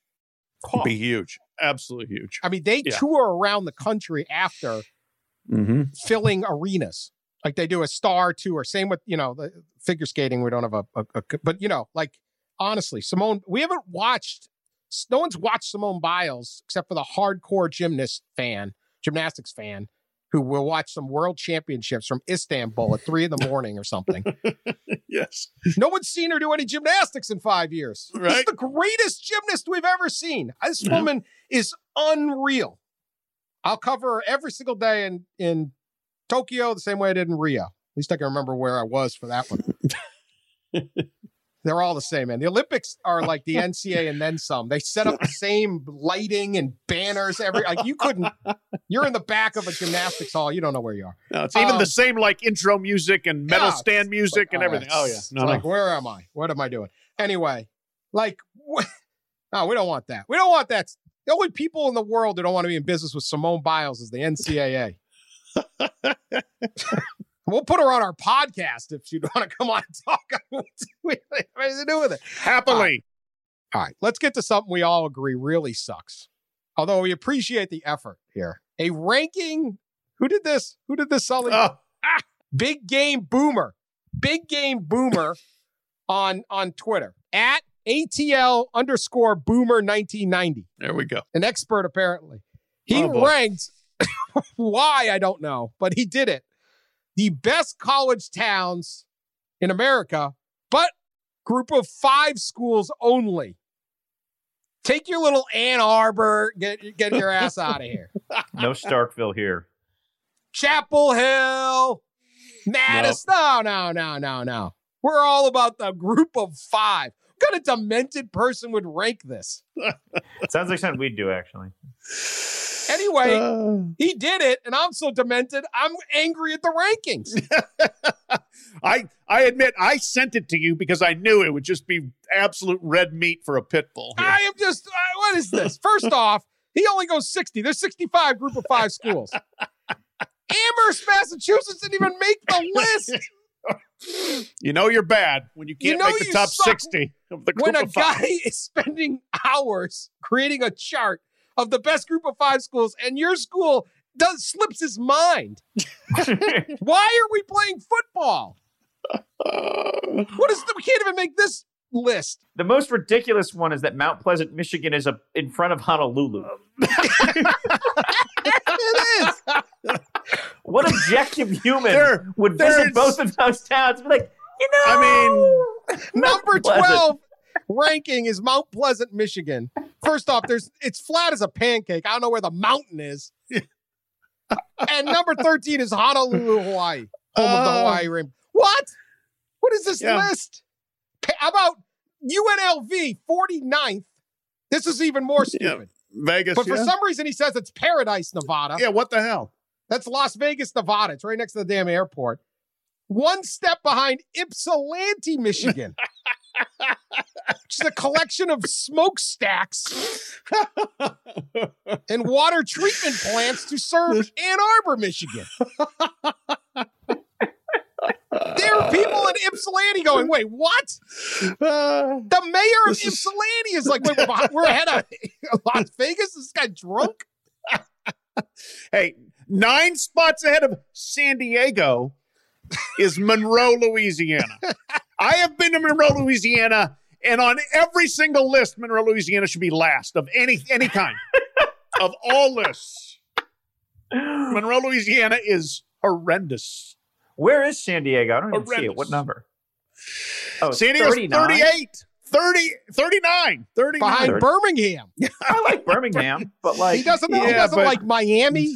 Be huge, absolutely huge. I mean, they Yeah. tour around the country after Mm-hmm. filling arenas. Like they do a star tour. Same with, you know, the figure skating. We don't have a, a, a but you know, like honestly, Simone, we haven't watched, no one's watched Simone Biles except for the hardcore gymnast fan, gymnastics fan, who will watch some world championships from Istanbul at three in the morning or something. Yes, no one's seen her do any gymnastics in five years. Right. the greatest gymnast we've ever seen. This Yeah. woman is unreal. I'll cover her every single day in in Tokyo the same way I did in Rio. At least I can remember where I was for that one. They're all the same, man. The Olympics are like the NCAA and then some. They set up the same lighting and banners. Every like you couldn't. You're in the back of a gymnastics hall. You don't know where you are. no, it's even Um, the same like intro music and metal Yeah, stand music and everything. it's- Oh yeah, it's no, like where am I? What am I doing? Anyway, like, wh- no, we don't want that. We don't want that. The only people in the world that don't want to be in business with Simone Biles is the NCAA. we'll put her on our podcast if she'd want to come on and talk. don't have to do with it. Happily, All right, let's get to something we all agree really sucks. Although we appreciate the effort here. A ranking. Who did this? Who did this, Sully? oh, ah, Big Game Boomer, Big Game Boomer on on Twitter at ATL underscore Boomer 1990. there we go. An expert apparently. He Oh, ranked why I don't know, but he did it. The best college towns in America, but group of five schools only. Take your little Ann Arbor, get get your ass out of here. No Starkville here. Chapel Hill, Madison. No, no, no, no, no. We're all about the group of five. What kind of demented person would rank this? Sounds like something we'd do, actually. Anyway, Uh, he did it, and I'm so demented, I'm angry at the rankings. I I admit I sent it to you because I knew it would just be absolute red meat for a pit bull. here. I am just, I- what is this? First off, he only goes 60. There's 65 group of five schools. Amherst, Massachusetts didn't even make the list. You know you're bad when you You can't know make the top suck sixty of the group when a of five. guy is spending hours creating a chart of the best group of five schools and your school does slips his mind. Why are we playing football? What is? The, we can't even make this list. The most ridiculous one is that Mount Pleasant, Michigan, is a, in front of Honolulu. It is. What objective human There- would visit both of those towns? Be like, you know, I mean, Number twelve ranking is Mount Pleasant, Michigan. First off, there's it's flat as a pancake. I don't know where the mountain is. and number thirteen is Honolulu, Hawaii, home of the Oh. Hawaii Rim. What? What is this Yeah. list? How about UNLV 49th? This is even more Yeah. stupid. Vegas. But for yeah? some reason, he says it's Paradise, Nevada. yeah, what the hell? That's Las Vegas, Nevada. It's right next to the damn airport. One step behind Ypsilanti, Michigan. Which is a collection of smokestacks and water treatment plants to serve Ann Arbor, Michigan. there are people in Ypsilanti going, wait, what? Uh, The mayor of Ypsilanti is like, wait, we're, behind, we're ahead of Las Vegas? Is this guy drunk? hey, nine spots ahead of San Diego is Monroe, Louisiana. I have been to Monroe, Louisiana, and on every single list, Monroe, Louisiana should be last of any any kind. of all lists. Monroe, Louisiana is horrendous. where is San Diego? I don't even see it. What number? Oh, San Diego's 39. 38, 30, 39, 39. Behind Third. Birmingham. I like Birmingham, but like, he doesn't, he yeah, doesn't but- like Miami.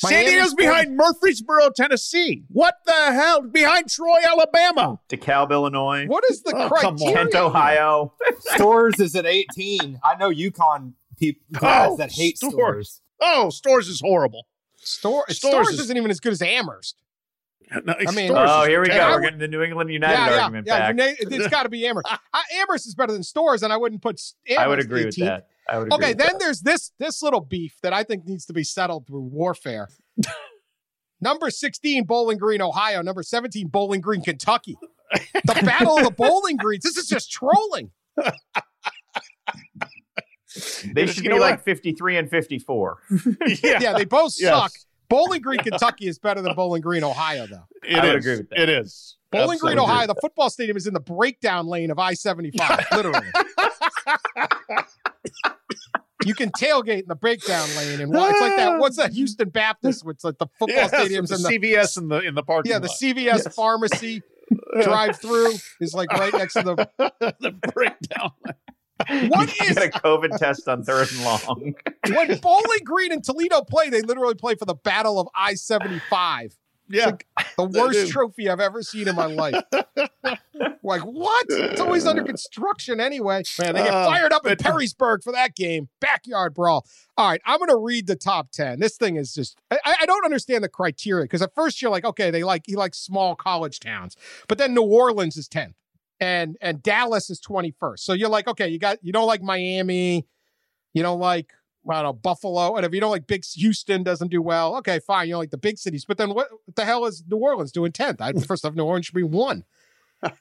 San Miami's Diego's behind Murfreesboro, Tennessee. What the hell? Behind Troy, Alabama. DeKalb, Illinois, What is the Oh, come on. criteria? Kent, Ohio. Storrs is at 18. I know UConn people guys Oh, that hate Storrs. Storrs. Oh, Storrs is horrible. Store, Storrs Storrs is- isn't even as good as Amherst. No, I mean- Oh, here we go. terrible. We're getting the New England United yeah, yeah, argument yeah. back. It's got to be Amherst. Uh, Amherst is better than Storrs, and I wouldn't put Amherst I would agree with 18th. that. I would Okay, then that. there's this this little beef that I think needs to be settled through warfare. Number 16, Bowling Green, Ohio. Number 17, Bowling Green, Kentucky. The Battle of the Bowling Greens. This is just trolling. They You should know be what? like 53 and 54. yeah, Yeah, they both Yes. suck. Bowling Green, Kentucky is better than Bowling Green, Ohio, though. it I would is. agree with that. It is. Bowling Green, Ohio, the football stadium is in the breakdown lane of I 75, literally. You can tailgate in the breakdown lane. And wa- it's like that. What's that? Houston Baptist, which like the football Yes, stadiums the and the. CVS in the in the parking Yeah, the lot. CVS pharmacy drive through is like right next to the. the breakdown. What You is. get a COVID test on third and long. When Bowling Green and Toledo play, they literally play for the Battle of I 75. Yeah, The worst trophy I've ever seen in my life. like, what? It's always under construction anyway. Man, they get Uh, fired up in Perrysburg for that game. Backyard brawl. All right, I'm going to read the top 10. This thing is just, I, I don't understand the criteria because at first you're like, okay, they like, he likes small college towns. But then New Orleans is 10th and, and Dallas is 21st. So you're like, okay, you got, you don't like Miami. You don't like, I don't know, Buffalo. And if you don't like big Houston doesn't do well, okay, fine. You don't like the big cities. But then what, what the hell is New Orleans doing 10th? I first off, New Orleans should be one.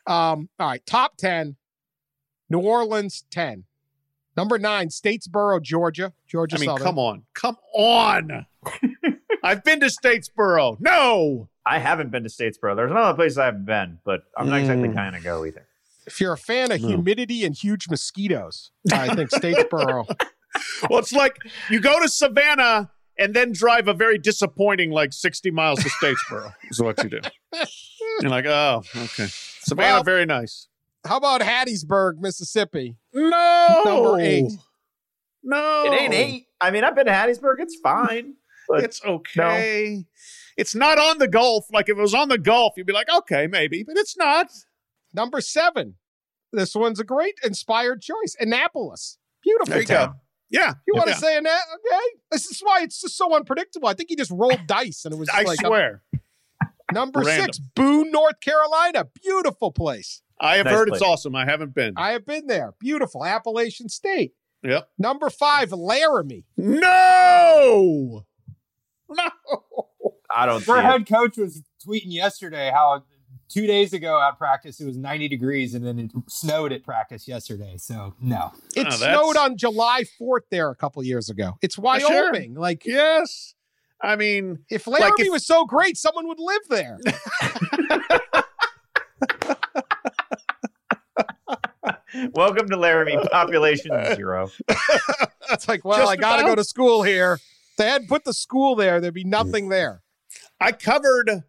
Um, all right, top 10. New Orleans 10. Number nine, Statesboro, Georgia. Georgia I mean, Southern. come on, come on. I've been to Statesboro. No, I haven't been to Statesboro. There's another place I haven't been, but I'm not exactly Mm. kind of go either. If you're a fan of No. humidity and huge mosquitoes, I think Statesboro. well, it's like you go to Savannah and then drive a very disappointing, like sixty miles to Statesboro. is what you do. You're like, oh, okay. Savannah, Well- very nice. How about Hattiesburg, Mississippi? No, Number eight. No, It ain't eight. I mean, I've been to Hattiesburg. It's fine. But It's okay. It's not on the Gulf. Like if it was on the Gulf, you'd be like, okay, maybe, but it's not. Number seven. This one's a great inspired choice. Annapolis. Beautiful There you town. go. Yeah, You want to Yeah. say Anna? Okay. This is why it's just so unpredictable. I think he just rolled dice and it was I like swear. number Random. six, Boone, North Carolina. Beautiful place. I have Nice heard place. it's awesome. I haven't been. I have been there. Beautiful. Appalachian State. yep. Number five, Laramie. No. No. I don't see Their it. head coach was tweeting yesterday how two days ago at practice it was 90 degrees and then it snowed at practice yesterday. So no. It Oh, snowed on July 4th there a couple years ago. It's Uh, sure. Wyoming. Like, Yes. I mean, if Laramie if- was so great, someone would live there. Welcome to Laramie. Population zero. It's like, well, Just I got to go to school here. If they hadn't put the school there, there'd be nothing there. I covered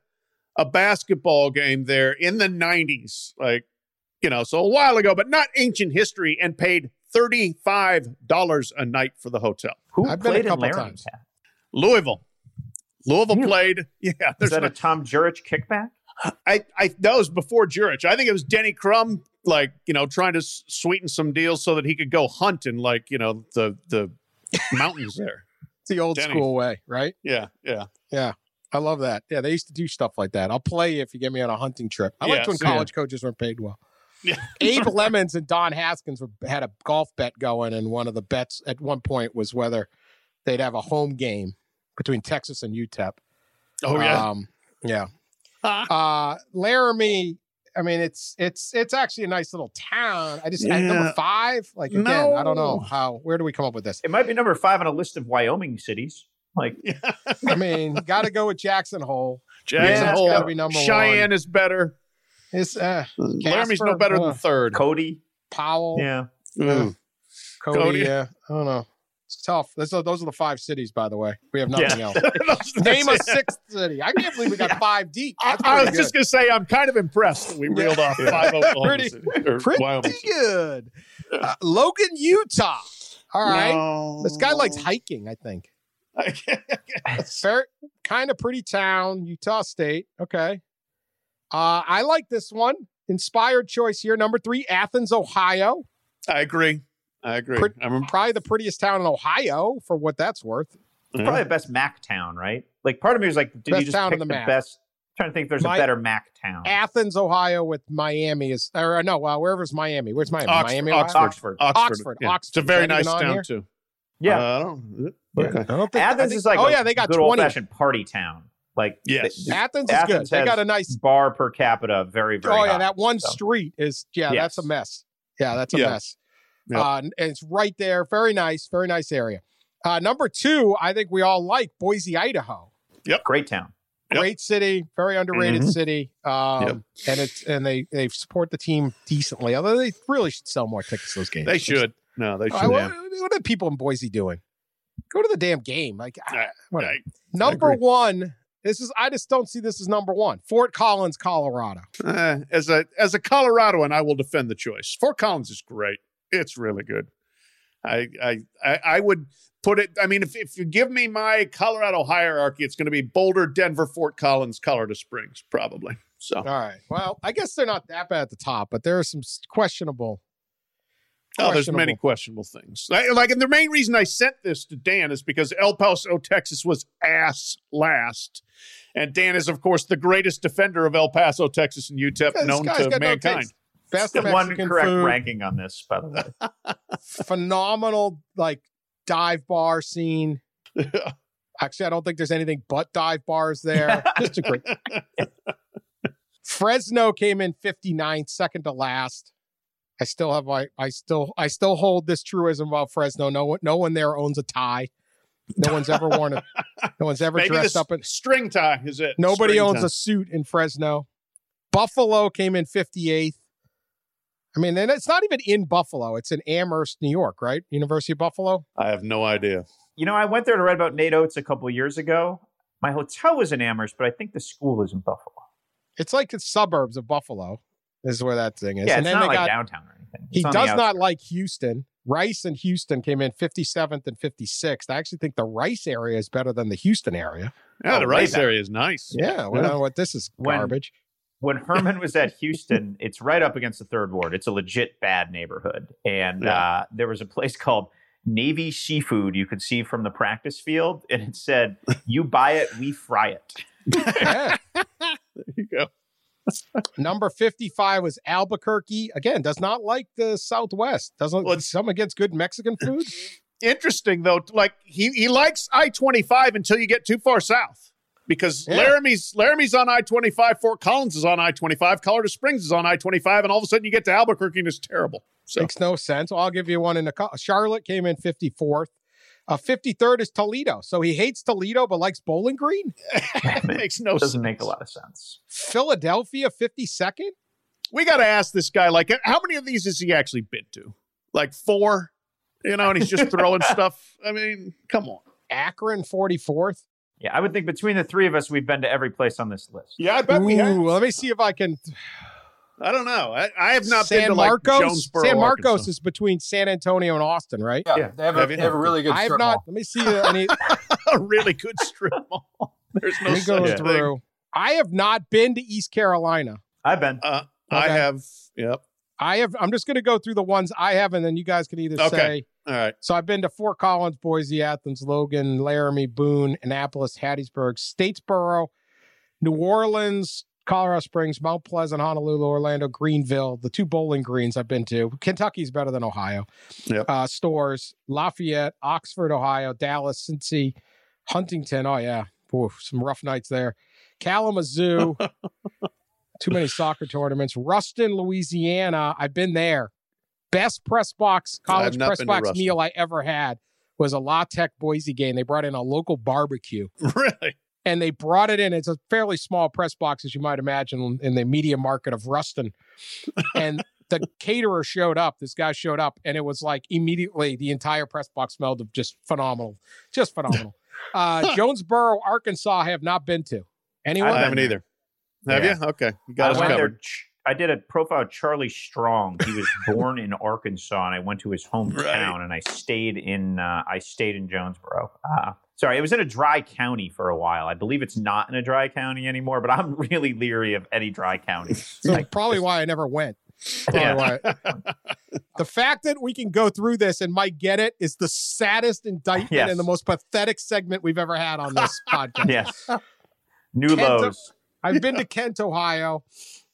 a basketball game there in the 90s, like, you know, so a while ago, but not ancient history, and paid $35 a night for the hotel. Who I've been a played in couple times. Pat? Louisville. Louisville Really? played. Yeah. Is There's that no, a Tom Jurich kickback? I, I, that was before Jurich. I think it was Denny Crum, like, you know, trying to s- sweeten some deals so that he could go hunt in, like, you know, the, the mountains there. It's the old Denny. school way, right? Yeah. Yeah. Yeah. I love that. Yeah, they used to do stuff like that. I'll play you if you get me on a hunting trip. I liked when yeah. college coaches weren't paid well. Yeah. Abe Lemons and Don Haskins were, had a golf bet going, and one of the bets at one point was whether they'd have a home game between Texas and UTEP. Oh, yeah. Um, yeah. Uh, Laramie. I mean, it's it's it's actually a nice little town. I just at number five. Like again, I don't know how. Where do we come up with this? It might be number five on a list of Wyoming cities. Like, I mean, got to go with Jackson Hole. Jackson Yeah, Hole. gotta be number Cheyenne one. is better. It's uh, Laramie's no better uh, than third. Cody. Powell. Yeah. Cody, Cody. yeah. I don't know. It's tough. Those are, those are the five cities, by the way. We have nothing Yeah. else. Name a sixth city. I can't believe we got five deep. I, I was pretty just going to say, I'm kind of impressed that we reeled off five Oklahoma Pretty- City, or Pretty Wyoming good. Uh, Logan, Utah. All right. No. This guy likes hiking, I think. Fair, kind of pretty town, Utah State. Okay. Uh, I like this one. Inspired choice here. Number three, Athens, Ohio. I agree. I agree. Pret- I'm Probably the prettiest town in Ohio for what that's worth. It's probably the best Mac town, right? Like, part of me was like, did Best you just town pick on the the, map. best? trying to think if there's My- a better Mac town. Athens, Ohio, with Miami is, or no, well, wherever's Miami. Where's Miami? Oxford, Miami, Ohio? Oxford. Oxford. Oxford. Oxford, yeah. Oxford. It's a very nice town here? too. Yeah. Uh, I don't, I don't think I Athens think- is like oh a yeah, they got good 20. old-fashioned party town. Like, Yes. the- Athens is Athens good. They got a nice. bar per capita, very, very Oh yeah, high. that one So, street is yeah, Yes. that's a mess. Yeah, that's a Yeah. mess. Yep. Uh, and it's right there. Very nice. Very nice area. Uh, number two, I think we all like Boise, Idaho. Yep, great town. Yep. Great city, very underrated Mhm. city. Um, Yep. and it's and they they support the team decently. Although they really should sell more tickets to those games. They should. No, they I- should. what, what are people in Boise doing? Go to the damn game. Like I- I- number agree. one. This is I just don't see this as number one. Fort Collins, Colorado. Uh, as a as a Coloradoan, I will defend the choice. Fort Collins is great. It's really good. I I I, I would put it. I mean, if if you give me my Colorado hierarchy, it's going to be Boulder, Denver, Fort Collins, Colorado Springs, probably. So All right. Well, I guess they're not that bad at the top, but there are some questionable. Oh, there's many questionable things. I, like, and the main reason I sent this to Dan is because El Paso, Texas, was ass last. And Dan is, of course, the greatest defender of El Paso, Texas, and UTEP This known to got no mankind. taste. Best The one correct food, ranking on this, by the way. phenomenal like dive bar scene. Actually, I don't think there's anything but dive bars there. Just a great. Fresno came in 59, second to last. I still have my, I still, I still hold this truism about Fresno. No one, no one there owns a tie. No one's ever worn a, no one's ever Maybe dressed up in. string tie is it. Nobody String owns tie. a suit in Fresno. Buffalo came in 58th. I mean, and it's not even in Buffalo. It's in Amherst, New York, right? University of Buffalo. I have no idea. You know, I went there to write about Nate Oats a couple years ago. My hotel was in Amherst, but I think the school is in Buffalo. It's like the suburbs of Buffalo. Is where that thing is. Yeah, and it's then not they like got downtown or anything. he It's on the does not like Houston. Rice and Houston came in 57th and 56th. I actually think the Rice area is better than the Houston area. Yeah, Oh, the rice area is nice. Yeah, well, I what this is When- garbage. when Herman was at Houston, it's right up against the third ward. It's a legit bad neighborhood. And Yeah. uh, there was a place called Navy Seafood you could see from the practice field. And it said, You buy it, we fry it. Yeah. There you go. Number 55 was Albuquerque. Again, does not like the Southwest. Doesn't Well, it's- some against good Mexican food? Interesting though, like he he likes I twenty five until you get too far south. Because Yeah. Laramie's Laramie's on I twenty five, Fort Collins is on I twenty five, Colorado Springs is on I twenty five, and all of a sudden you get to Albuquerque and it's terrible. So Makes no sense. I'll give you one in the co- Charlotte came in 54th. Uh, 53rd is Toledo. So he hates Toledo but likes Bowling Green. it makes no Doesn't sense. make a lot of sense. Philadelphia 52nd. we got to ask this guy, like, how many of these has he actually been to? Like four, you know, and he's just throwing stuff. I mean, come on. Akron 44th. Yeah, I would think between the three of us, we've been to every place on this list. Yeah, I bet we have. Let me see if I can. I don't know. I, I have not San been to like Marcos. Jonesboro, San Marcos Arkansas. is between San Antonio and Austin, right? Yeah, Yeah. they have a, Have you? they have a really good I have strip not. mall. Let me see uh, any. a really good strip mall. There's no Let me such thing. through. I have not been to East Carolina. I've been. Uh, I have. Yep. I have. I'm just going to go through the ones I have, and then you guys can either Okay. say. All right. So I've been to Fort Collins, Boise, Athens, Logan, Laramie, Boone, Annapolis, Hattiesburg, Statesboro, New Orleans, Colorado Springs, Mount Pleasant, Honolulu, Orlando, Greenville. The two bowling greens I've been to. Kentucky's better than Ohio. Yep. Uh, Storrs: Lafayette, Oxford, Ohio, Dallas, Cincy, Huntington. Oh yeah, Ooh, some rough nights there. Kalamazoo. too many soccer tournaments. Ruston, Louisiana. I've been there. Best press box college press box meal I ever had was a La Tech Boise game. They brought in a local barbecue Really? And they brought it in. It's a fairly small press box, as you might imagine, in the media market of Ruston. And the caterer showed up. This guy showed up, and it was like immediately the entire press box smelled of just phenomenal, just phenomenal. Uh, Jonesboro, Arkansas, I have not been to. Anyone? I haven't either. Have Yeah. you? Okay. You I got us covered. I did a profile of Charlie Strong. He was born in Arkansas, and I went to his hometown, Right. and I stayed in. Uh, I stayed in Jonesboro. Uh, sorry, it was in a dry county for a while. I believe it's not in a dry county anymore, but I'm really leery of any dry county. So probably why I never went. Yeah. the fact that we can go through this and Mike get it is the saddest indictment Yes. and the most pathetic segment we've ever had on this podcast. yes, new Kent- lows. I've been to Kent, Ohio,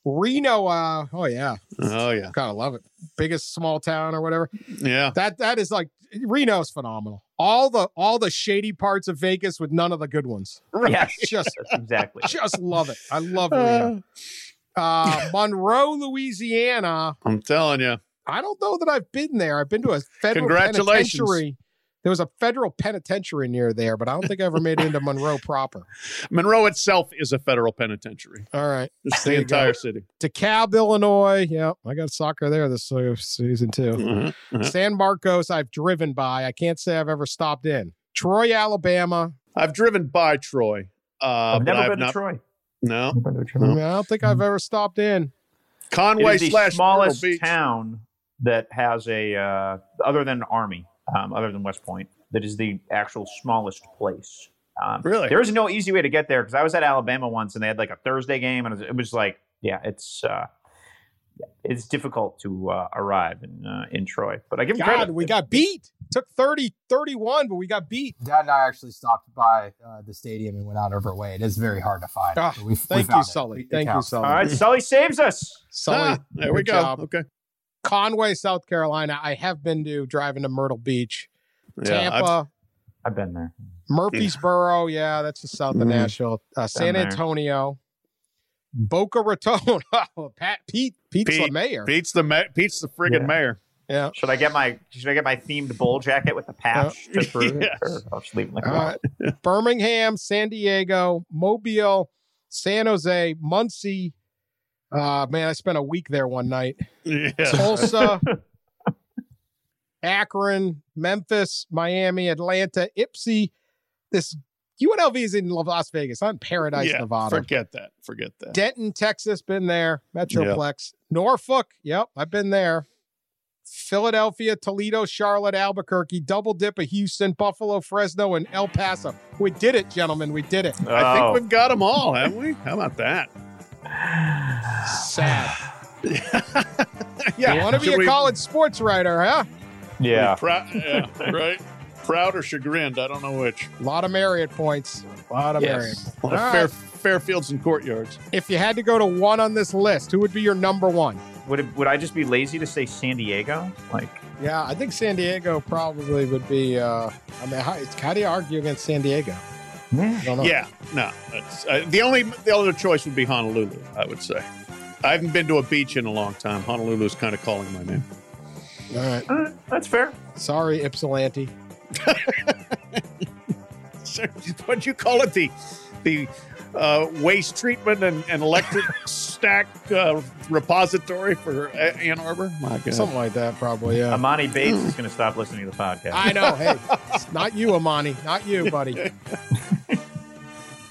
Reno. Uh, oh yeah, Oh yeah. gotta love it. Biggest small town or whatever. Yeah. That that is like Reno's phenomenal. All the all the shady parts of Vegas with none of the good ones. Yes, Just exactly. just love it. I love Reno. Uh, Monroe, Louisiana. I'm telling you. I don't know that I've been there. I've been to a federal Congratulations. penitentiary. There was a federal penitentiary near there, but I don't think I ever made it into Monroe proper. Monroe itself is a federal penitentiary. All right. It's the you go. entire city. DeKalb, Illinois. Yeah, I got soccer there this uh, season too. Mhm, mhm. San Marcos, I've driven by. I can't say I've ever stopped in. Troy, Alabama. I've driven by Troy. Uh, I've but never I've been not, to Troy. No. Never been to I, Troy. mean, I don't think I've ever stopped in. Conway It is the slash smallest Beach. town that has a uh, other than Army, um, other than West Point, that is the actual smallest place. Um, Really? There is no easy way to get there because I was at Alabama once and they had like a Thursday game and it was, it was like, yeah, it's uh, it's difficult to uh, arrive in uh, in Troy. But I give them God, credit. we got beat. Took 30, 31, but we got beat. Dad and I actually stopped by uh, the stadium and went out over way. It is very hard to find. But we, we Thank you, found it. Sully. It Thank you, counts. Sully. All right, Sully saves us. Sully, Ah, there we go. job. Okay. Conway, South Carolina. I have been to driving to Myrtle Beach. Yeah, I've- Tampa, I've been there. Murfreesboro. Yeah, that's the south of Mhm. Nashville. Uh, San there. Antonio, Boca Raton. Oh, Pat, Pete, Pete's the mayor. Pete's the ma- Pete's the friggin' Yeah. mayor. Yeah. Should I get my Should I get my themed bowl jacket with the patch to prove? Yes. I'll just leave it like All that. right. Birmingham, San Diego, Mobile, San Jose, Muncie. Uh, man, I spent a week there one night. Yeah. Tulsa, Akron, Memphis, Miami, Atlanta, Ipsy. This UNLV is in Las Vegas, not in Paradise, yeah. Nevada. Forget that. Forget that. Denton, Texas, been there. Metroplex. Norfolk, yep, I've been there. Philadelphia, Toledo, Charlotte, Albuquerque, double dip of Houston, Buffalo, Fresno, and El Paso. We did it, gentlemen. We did it. I think Oh. we've got them all, haven't we? How about that? Sad. yeah. You want to be Should a we- college sports writer, huh? Yeah. Prou- yeah, right. Proud or chagrined? I don't know which. A lot of Marriott points. A lot of Yes. Marriott. A lot of All fair, right. Fairfields and courtyards. If you had to go to one on this list, who would be your number one? Would it, Would I just be lazy to say San Diego? Like, Yeah, I think San Diego probably would be. Uh, I mean, how, how do you argue against San Diego? I. Yeah, no. That's, uh, the only the other choice would be Honolulu. I would say. I haven't been to a beach in a long time. Honolulu is kind of calling my name. All right. uh, that's fair. Sorry, Ypsilanti. What'd you call it? The the uh, waste treatment and, and electric stack uh, repository for A- Ann Arbor? My God. Something like that, probably. Yeah. Amani Bates is going to stop listening to the podcast. I know. Hey, not you, Amani. Not you, buddy.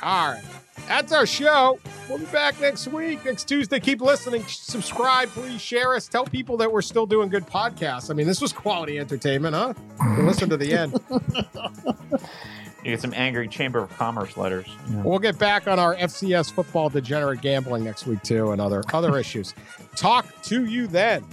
All right. That's our show. We'll be back next week, next Tuesday. Keep listening. Subscribe, please. Share us. Tell people that we're still doing good podcasts. I mean, this was quality entertainment, huh? Listen to the end. You get some angry Chamber of Commerce letters. We'll get back on our FCS football degenerate gambling next week too, and other other issues. Talk to you then.